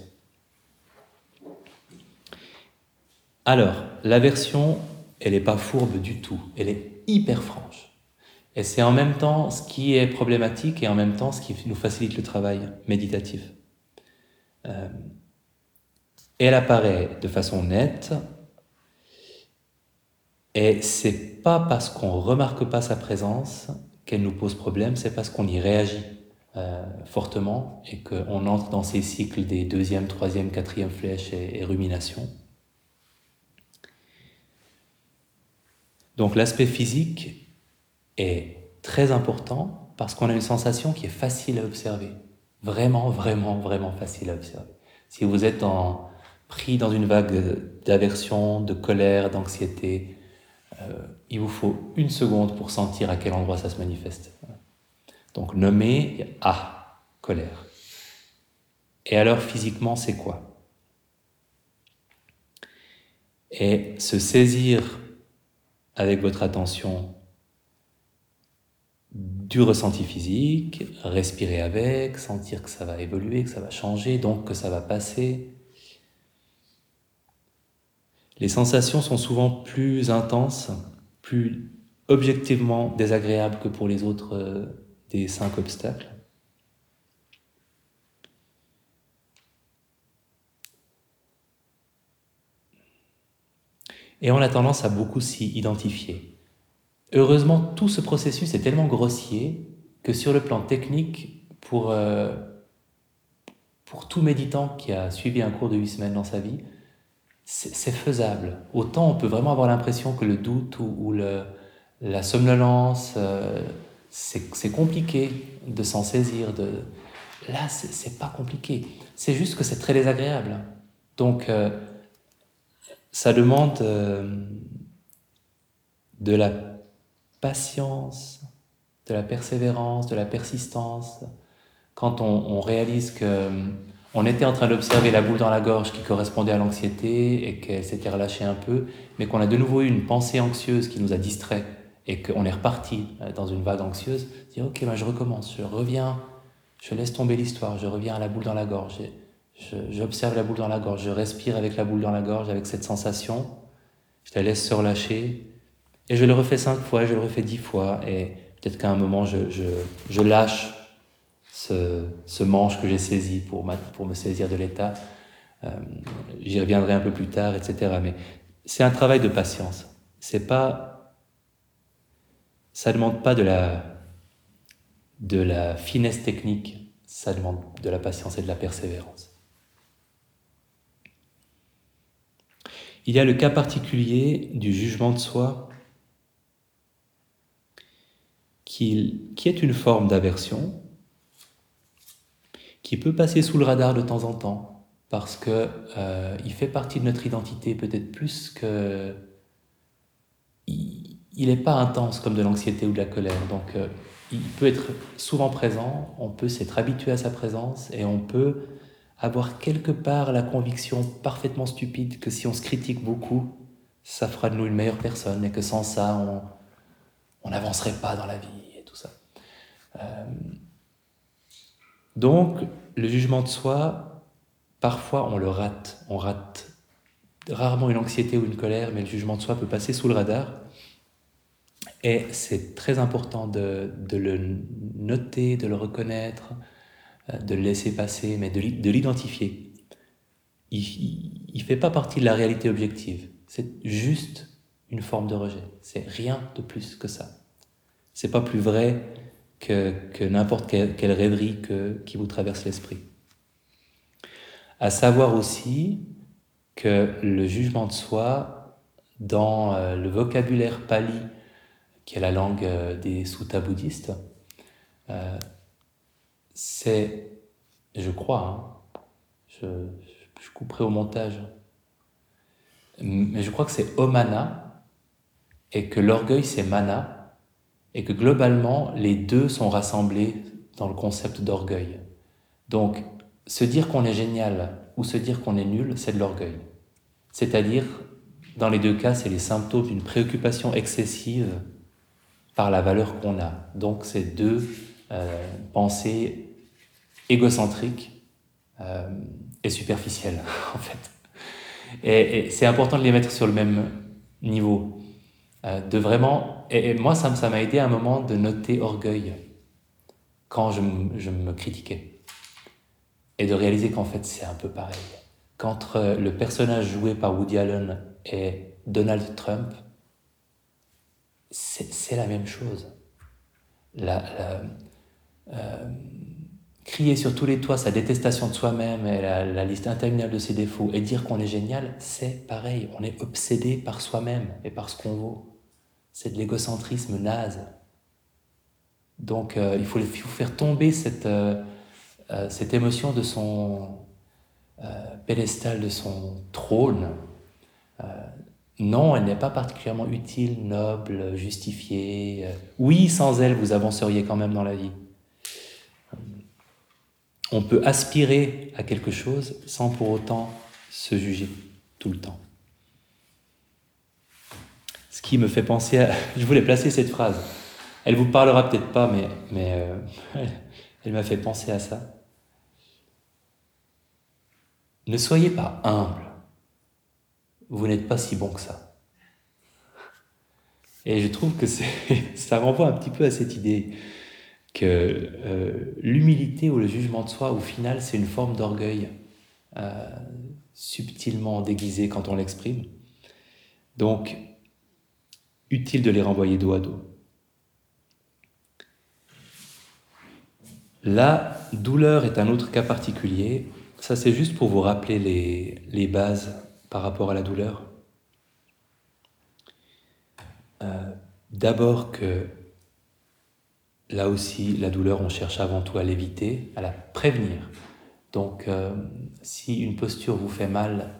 Alors, l'aversion, elle n'est pas fourbe du tout, elle est hyper franche. Et c'est en même temps ce qui est problématique et en même temps ce qui nous facilite le travail méditatif. Euh, elle apparaît de façon nette, et c'est pas parce qu'on remarque pas sa présence qu'elle nous pose problème, c'est parce qu'on y réagit euh, fortement et qu'on entre dans ces cycles des deuxième, troisième, quatrième flèches et, et ruminations. Donc l'aspect physique est très important parce qu'on a une sensation qui est facile à observer. Vraiment, vraiment, vraiment facile à observer. Si vous êtes pris dans une vague d'aversion, de colère, d'anxiété, il vous faut une seconde pour sentir à quel endroit ça se manifeste. Donc nommer, ah, colère. Et alors physiquement, c'est quoi? Et se saisir avec votre attention du ressenti physique, respirer avec, sentir que ça va évoluer, que ça va changer, donc que ça va passer. Les sensations sont souvent plus intenses, plus objectivement désagréables que pour les autres euh, des cinq obstacles. Et on a tendance à beaucoup s'y identifier. Heureusement, tout ce processus est tellement grossier que sur le plan technique, pour, euh, pour tout méditant qui a suivi un cours de huit semaines dans sa vie, c'est faisable. Autant on peut vraiment avoir l'impression que le doute ou, le, la somnolence, euh, c'est compliqué de s'en saisir. De... Là, c'est pas compliqué. C'est juste que c'est très désagréable. Donc, euh, ça demande euh, de la patience, de la persévérance, de la persistance. Quand on, on réalise que on était en train d'observer la boule dans la gorge qui correspondait à l'anxiété et qu'elle s'était relâchée un peu, mais qu'on a de nouveau eu une pensée anxieuse qui nous a distrait et qu'on est reparti euh, dans une vague anxieuse, dire ok, ben je recommence, je reviens, je laisse tomber l'histoire, je reviens à la boule dans la gorge. J'observe la boule dans la gorge, je respire avec la boule dans la gorge, avec cette sensation, je la laisse se relâcher, et je le refais cinq fois, je le refais dix fois, et peut-être qu'à un moment, je, lâche ce, manche que j'ai saisi pour me saisir de l'état. Euh, J'y reviendrai un peu plus tard, etc. Mais c'est un travail de patience. C'est pas, ça demande pas de la, de la finesse technique, ça demande de la patience et de la persévérance. Il y a le cas particulier du jugement de soi qui, qui est une forme d'aversion qui peut passer sous le radar de temps en temps parce que euh, il fait partie de notre identité peut-être plus que il n'est pas intense comme de l'anxiété ou de la colère donc euh, il peut être souvent présent on peut s'être habitué à sa présence et on peut avoir quelque part la conviction parfaitement stupide que si on se critique beaucoup, ça fera de nous une meilleure personne et que sans ça, on n'avancerait pas dans la vie et tout ça. Euh, donc, le jugement de soi, parfois on le rate. On rate rarement une anxiété ou une colère, mais le jugement de soi peut passer sous le radar. Et c'est très important de, de, le noter, de le reconnaître, euh, de le laisser passer, mais de l'identifier. Il ne fait pas partie de la réalité objective. C'est juste une forme de rejet. C'est rien de plus que ça. C'est pas plus vrai que, n'importe quelle, rêverie que, qui vous traverse l'esprit. À savoir aussi que le jugement de soi, dans euh, le vocabulaire pali, qui est la langue euh, des suttas bouddhistes, c'est, je crois, hein, je, je couperai au montage, mais je crois que c'est Omana et que l'orgueil c'est Mana et que globalement les deux sont rassemblés dans le concept d'orgueil. Donc, se dire qu'on est génial ou se dire qu'on est nul, c'est de l'orgueil. C'est-à-dire, dans les deux cas, c'est les symptômes d'une préoccupation excessive par la valeur qu'on a. Donc, c'est deux euh, pensées égocentriques euh, et superficielles, [LAUGHS] en fait. Et, c'est important de les mettre sur le même niveau. Euh, de vraiment. Et, moi, ça, m'a aidé à un moment de noter orgueil quand je, me critiquais. Et de réaliser qu'en fait, c'est un peu pareil. Qu'entre le personnage joué par Woody Allen et Donald Trump, c'est la même chose. La, euh, crier sur tous les toits sa détestation de soi-même et la, liste interminable de ses défauts et dire qu'on est génial, c'est pareil. On est obsédé par soi-même et par ce qu'on vaut. C'est de l'égocentrisme naze. Donc euh, il, faut, faire tomber cette, euh, euh, cette émotion de son pédestal, de son trône. non, elle n'est pas particulièrement utile, noble, justifiée. oui, sans elle, vous avanceriez quand même dans la vie on peut aspirer à quelque chose sans pour autant se juger tout le temps. Qui me fait penser à... [LAUGHS] Je voulais placer cette phrase. Elle vous parlera peut-être pas, mais, mais euh, [LAUGHS] elle m'a fait penser à ça. Ne soyez pas humble. Vous n'êtes pas si bon que ça. Et je trouve que [LAUGHS] ça renvoie un petit peu à cette idée que euh, l'humilité ou le jugement de soi, au final, c'est une forme d'orgueil euh, subtilement déguisé quand on l'exprime. Donc, utile de les renvoyer dos à dos. La douleur est un autre cas particulier. Ça, c'est juste pour vous rappeler les, bases par rapport à la douleur. Euh, d'abord que Là aussi, la douleur, on cherche avant tout à l'éviter, à la prévenir. Donc, euh, si une posture vous fait mal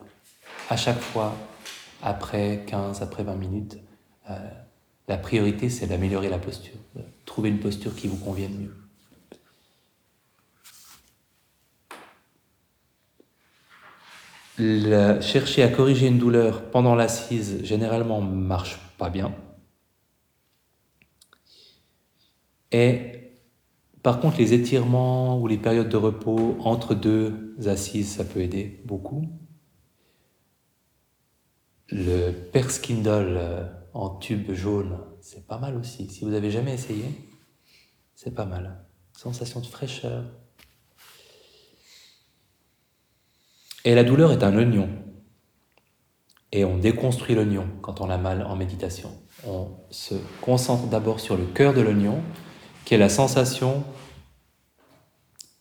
à chaque fois, après 15, après 20 minutes, la priorité, c'est d'améliorer la posture, de trouver une posture qui vous convienne mieux. chercher à corriger une douleur pendant l'assise, généralement, marche pas bien. Et par contre, les étirements ou les périodes de repos entre deux assises, ça peut aider beaucoup. Le perskindle euh, en tube jaune, c'est pas mal aussi. Si vous avez jamais essayé, c'est pas mal. Sensation de fraîcheur. Et la douleur est un oignon. Et on déconstruit l'oignon quand on a mal en méditation. On se concentre d'abord sur le cœur de l'oignon qui est la sensation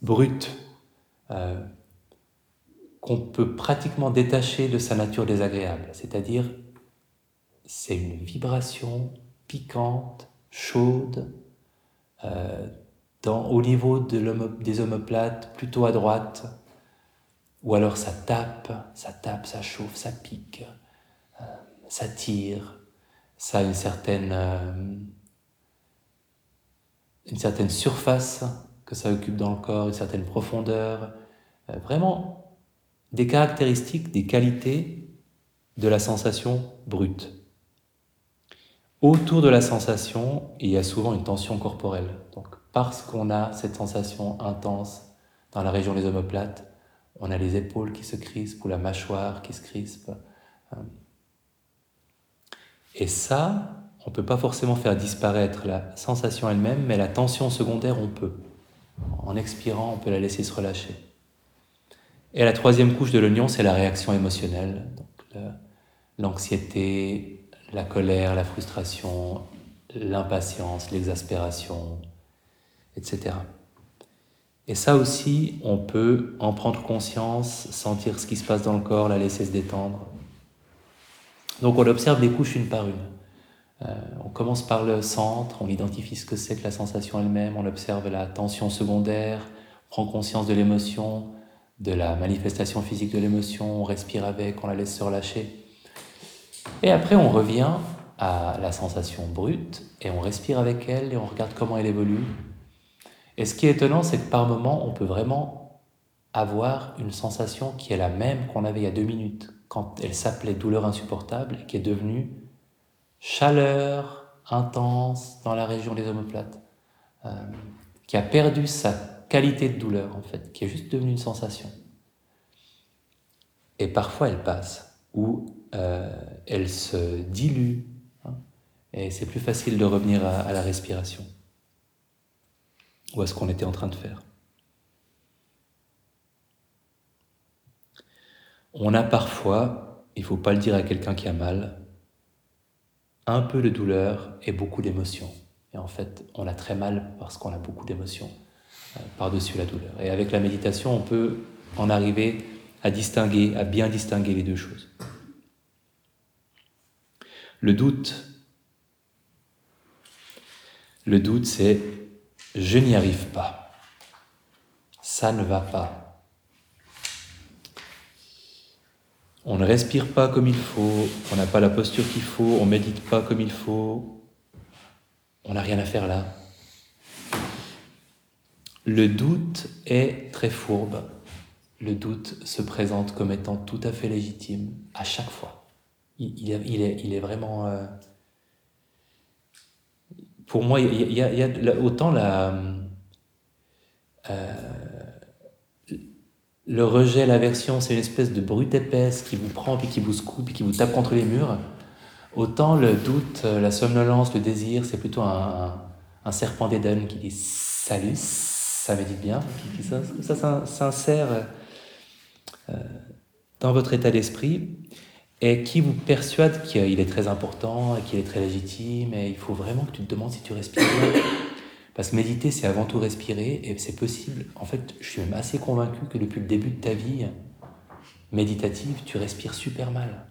brute euh, qu'on peut pratiquement détacher de sa nature désagréable. C'est-à-dire, c'est une vibration piquante, chaude, euh, au niveau de des omoplates, plutôt à droite, ou alors ça tape, ça tape, ça chauffe, ça pique, euh, ça tire, ça a une certaine une certaine surface que ça occupe dans le corps, une certaine profondeur, euh, vraiment des caractéristiques, des qualités de la sensation brute. Autour de la sensation, il y a souvent une tension corporelle. Donc, parce qu'on a cette sensation intense dans la région des omoplates, on a les épaules qui se crispent ou la mâchoire qui se crispe. Euh, et ça, on ne peut pas forcément faire disparaître la sensation elle-même, mais la tension secondaire, on peut. En expirant, on peut la laisser se relâcher. Et la troisième couche de l'oignon, c'est la réaction émotionnelle. L'anxiété, la colère, la frustration, l'impatience, l'exaspération, etc. Et ça aussi, on peut en prendre conscience, sentir ce qui se passe dans le corps, la laisser se détendre. Donc on observe les couches une par une. Euh, on commence par le centre, on identifie ce que c'est que la sensation elle-même, on observe la tension secondaire, prend conscience de l'émotion, de la manifestation physique de l'émotion, on respire avec, on la laisse se relâcher. Et après, on revient à la sensation brute et on respire avec elle et on regarde comment elle évolue. Et ce qui est étonnant, c'est que par moment, on peut vraiment avoir une sensation qui est la même qu'on avait il y a deux minutes, quand elle s'appelait douleur insupportable et qui est devenue chaleur intense dans la région des omoplates, euh, qui a perdu sa qualité de douleur en fait, qui est juste devenue une sensation. Et parfois elle passe, ou euh, elle se dilue, hein, et c'est plus facile de revenir à, la respiration, ou à ce qu'on était en train de faire. On a parfois, il ne faut pas le dire à quelqu'un qui a mal, un peu de douleur et beaucoup d'émotions. Et en fait, on a très mal parce qu'on a beaucoup d'émotions euh, par-dessus la douleur. Et avec la méditation, on peut en arriver à distinguer, à bien distinguer les deux choses. Le doute, le doute, c'est je n'y arrive pas, ça ne va pas, on ne respire pas comme il faut, on n'a pas la posture qu'il faut, on médite pas comme il faut, on n'a rien à faire là. Le doute est très fourbe. Le doute se présente comme étant tout à fait légitime à chaque fois. Il, est, vraiment... Euh, pour moi, il y a, autant. Euh, le rejet, l'aversion, c'est une espèce de brute épaisse qui vous prend, puis qui vous secoue, puis qui vous tape contre les murs. Autant le doute, euh, la somnolence, le désir, c'est plutôt un, serpent d'Éden qui dit salut, ça médite bien, qui, ça, s'insère dans votre état d'esprit et qui vous persuade qu'il est très important, qu'il est très légitime, et il faut vraiment que tu te demandes si tu respires bien. Parce que méditer, c'est avant tout respirer, et c'est possible. En fait, je suis même assez convaincu que depuis le début de ta vie méditative, tu respires super mal.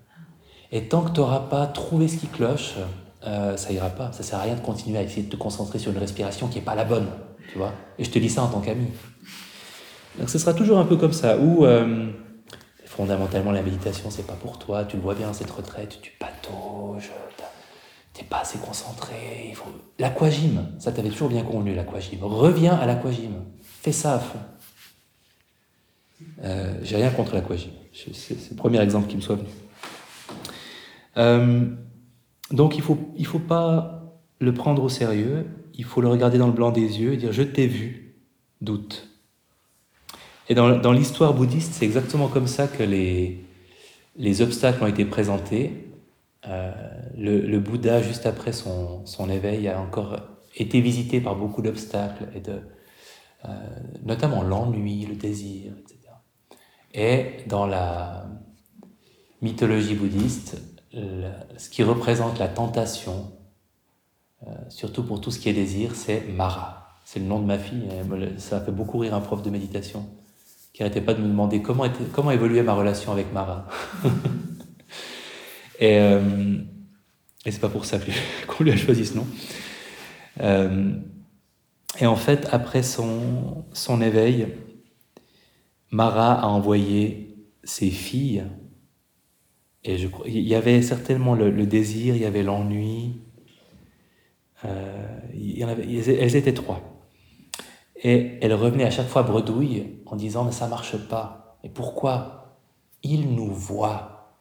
Et tant que tu n'auras pas trouvé ce qui cloche, euh, ça ira pas. Ça sert à rien de continuer à essayer de te concentrer sur une respiration qui n'est pas la bonne, tu vois. Et je te dis ça en tant qu'ami. Donc ce sera toujours un peu comme ça, où euh, fondamentalement la méditation, c'est pas pour toi. Tu le vois bien, cette retraite, tu patauges, t'es pas assez concentré. Il faut... L'aquagym, ça t'avait toujours bien convenu, l'aquagym. Reviens à l'aquagym. Fais ça à fond. Euh, J'ai rien contre l'aquagym. C'est le premier exemple qui me soit venu. Euh, donc il faut, il faut pas le prendre au sérieux. Il faut le regarder dans le blanc des yeux et dire Je t'ai vu, doute. Et dans, l'histoire bouddhiste, c'est exactement comme ça que les, les obstacles ont été présentés. Euh, le, Bouddha, juste après son, son, éveil, a encore été visité par beaucoup d'obstacles, euh, notamment l'ennui, le désir, etc. Et dans la mythologie bouddhiste, ce qui représente la tentation, euh, surtout pour tout ce qui est désir, c'est Mara. C'est le nom de ma fille. Ça fait beaucoup rire un prof de méditation qui n'arrêtait pas de me demander comment, comment évoluait ma relation avec Mara. [LAUGHS] Et, euh, et c'est pas pour ça [LAUGHS] qu'on lui a choisi ce nom. Euh, et en fait, après son, son éveil, Mara a envoyé ses filles. Et je crois, il y avait certainement le, désir, il y avait l'ennui. Euh, elles étaient trois. Et elle revenait à chaque fois bredouille en disant Mais ça marche pas. Et pourquoi Il nous voit?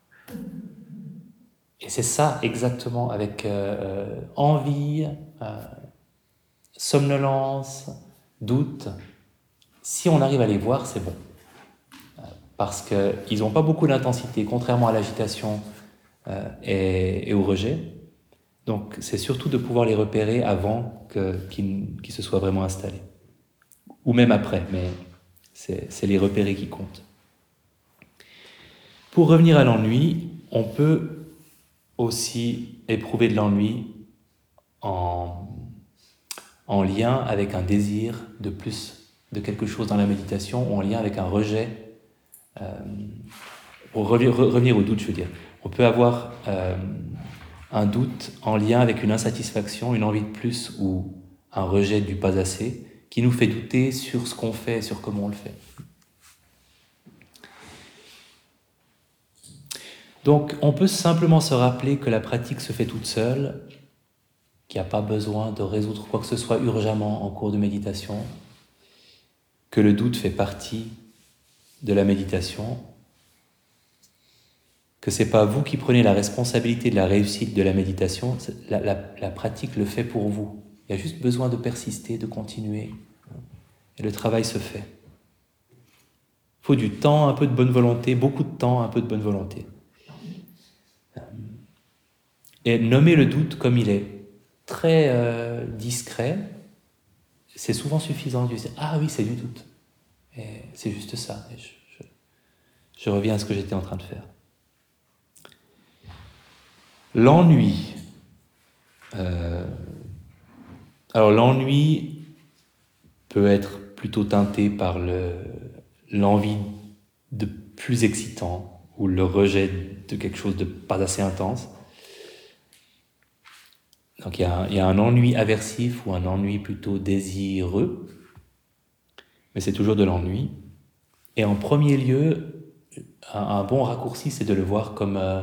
Et c'est ça exactement, avec euh, euh, envie, euh, somnolence, doute. Si on arrive à les voir, c'est bon. Parce qu'ils n'ont pas beaucoup d'intensité, contrairement à l'agitation et, au rejet. Donc c'est surtout de pouvoir les repérer avant qu'ils se soient vraiment installés. Ou même après, mais c'est les repérer qui comptent. Pour revenir à l'ennui, on peut aussi éprouver de l'ennui en, en lien avec un désir de plus de quelque chose dans la méditation ou en lien avec un rejet. Euh, pour revenir, au doute, je veux dire, on peut avoir euh, un doute en lien avec une insatisfaction, une envie de plus ou un rejet du pas assez qui nous fait douter sur ce qu'on fait, sur comment on le fait. Donc on peut simplement se rappeler que la pratique se fait toute seule, qu'il n'y a pas besoin de résoudre quoi que ce soit urgemment en cours de méditation, que le doute fait partie de la méditation, que c'est pas vous qui prenez la responsabilité de la réussite de la méditation, la, la pratique le fait pour vous. Il a juste besoin de persister, de continuer, et le travail se fait. Il faut du temps, un peu de bonne volonté, beaucoup de temps, un peu de bonne volonté. Et nommer le doute comme il est, très euh, discret, c'est souvent suffisant. ah oui, c'est du doute. C'est juste ça. je, reviens à ce que j'étais en train de faire. L'ennui. Euh, alors l'ennui peut être plutôt teinté par l'envie de plus excitant ou le rejet de quelque chose de pas assez intense. Donc il y, a un, ennui aversif ou un ennui plutôt désireux, mais c'est toujours de l'ennui. Et en premier lieu, un, bon raccourci, c'est de le voir comme euh,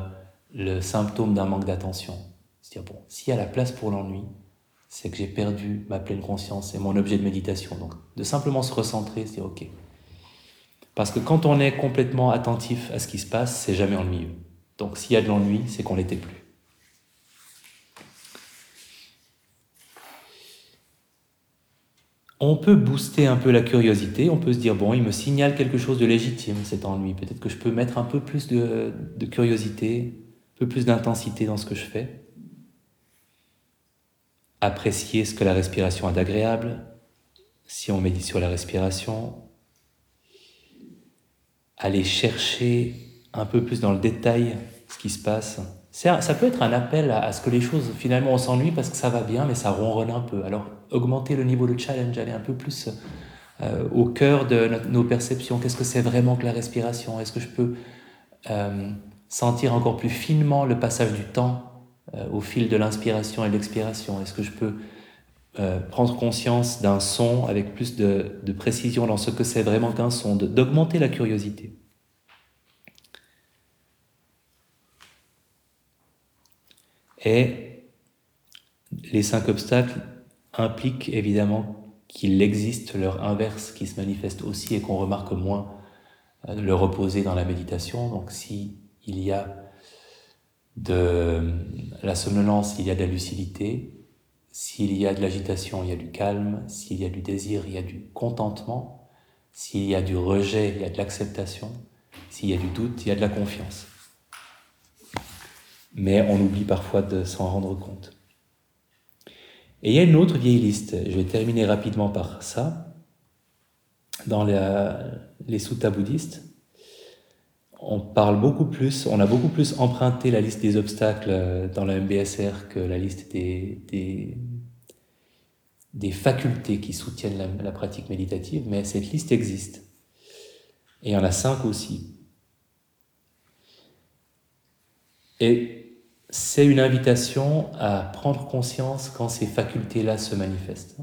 le symptôme d'un manque d'attention. C'est-à-dire, bon, s'il y a la place pour l'ennui, c'est que j'ai perdu ma pleine conscience et mon objet de méditation. Donc de simplement se recentrer, c'est ok. Parce que quand on est complètement attentif à ce qui se passe, c'est jamais ennuyeux. Donc s'il y a de l'ennui, c'est qu'on l'était plus. on peut booster un peu la curiosité, on peut se dire, bon, il me signale quelque chose de légitime, cet ennui, peut-être que je peux mettre un peu plus de, curiosité, un peu plus d'intensité dans ce que je fais. Apprécier ce que la respiration a d'agréable, si on médite sur la respiration. Aller chercher un peu plus dans le détail ce qui se passe ça peut être un appel à, ce que les choses, finalement, on s'ennuie parce que ça va bien, mais ça ronronne un peu. Alors, augmenter le niveau de challenge, aller un peu plus euh, au cœur de nos perceptions. Qu'est-ce que c'est vraiment que la respiration? Est-ce que je peux euh, sentir encore plus finement le passage du temps? Au fil de l'inspiration et l'expiration Est-ce que je peux prendre conscience d'un son avec plus de, de précision dans ce que c'est vraiment qu'un son, d'augmenter la curiosité? Et les cinq obstacles impliquent évidemment qu'il existe leur inverse qui se manifeste aussi et qu'on remarque moins euh, le reposer dans la méditation. Donc si il y a de la somnolence, il y a de la lucidité. S'il y a de l'agitation, il y a du calme. S'il y a du désir, il y a du contentement. S'il y a du rejet, il y a de l'acceptation. S'il y a du doute, il y a de la confiance mais on oublie parfois de s'en rendre compte. Et il y a une autre vieille liste, je vais terminer rapidement par ça. Dans les suttas bouddhistes, on parle beaucoup plus, on a beaucoup plus emprunté la liste des obstacles dans la MBSR que la liste des, des, des facultés qui soutiennent la, la, pratique méditative, mais cette liste existe. Et il y en a cinq aussi. Et c'est une invitation à prendre conscience quand ces facultés-là se manifestent.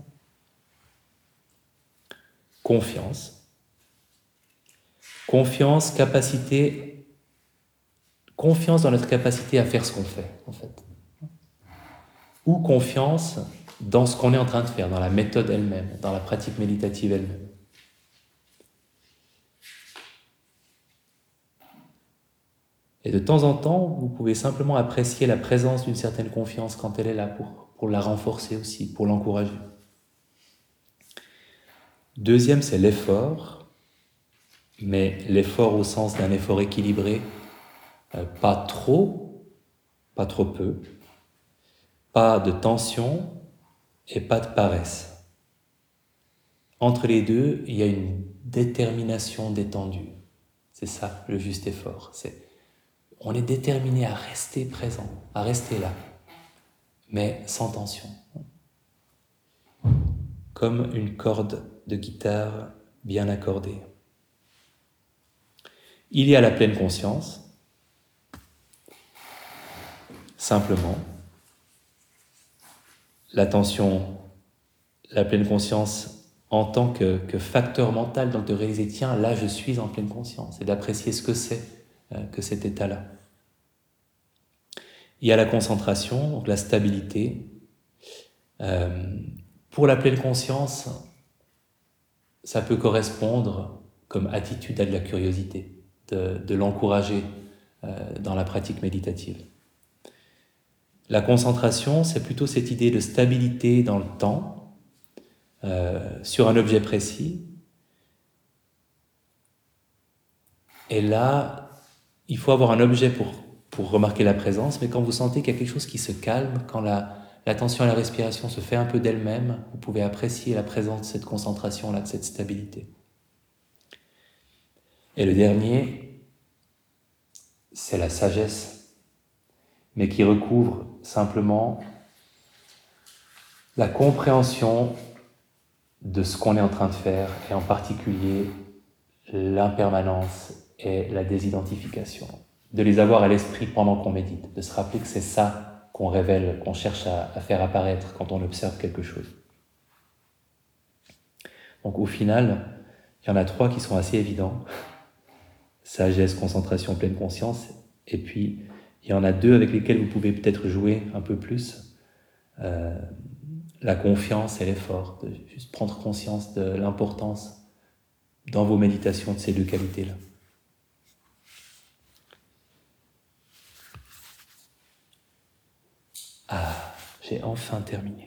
Confiance. Confiance, capacité, confiance dans notre capacité à faire ce qu'on fait, en fait. Ou confiance dans ce qu'on est en train de faire, dans la méthode elle-même, dans la pratique méditative elle-même. Et de temps en temps, vous pouvez simplement apprécier la présence d'une certaine confiance quand elle est là pour, pour la renforcer aussi, pour l'encourager. Deuxième, c'est l'effort, mais l'effort au sens d'un effort équilibré, euh, pas trop, pas trop peu, pas de tension et pas de paresse. Entre les deux, il y a une détermination détendue. C'est ça le juste effort. On est déterminé à rester présent, à rester là, mais sans tension. Comme une corde de guitare bien accordée. Il y a la pleine conscience, simplement. L'attention, la pleine conscience en tant que, facteur mental, donc de réaliser, tiens, là je suis en pleine conscience, et d'apprécier ce que c'est euh, que cet état-là. Il y a la concentration, donc la stabilité. Euh, pour la pleine conscience, ça peut correspondre comme attitude à de la curiosité, de, l'encourager euh, dans la pratique méditative. La concentration, c'est plutôt cette idée de stabilité dans le temps, euh, sur un objet précis. Et là, il faut avoir un objet pour, pour remarquer la présence, mais quand vous sentez qu'il y a quelque chose qui se calme, quand l'attention à la respiration se fait un peu d'elle-même, vous pouvez apprécier la présence de cette concentration-là, de cette stabilité. Et le dernier, c'est la sagesse, mais qui recouvre simplement la compréhension de ce qu'on est en train de faire, et en particulier l'impermanence et la désidentification. De les avoir à l'esprit pendant qu'on médite, de se rappeler que c'est ça qu'on révèle, qu'on cherche à, faire apparaître quand on observe quelque chose. Donc au final, il y en a trois qui sont assez évidents sagesse, concentration, pleine conscience. Et puis, il y en a deux avec lesquels vous pouvez peut-être jouer un peu plus. Euh, la confiance et l'effort, de juste prendre conscience de l'importance dans vos méditations de ces deux qualités-là. Ah, j'ai enfin terminé.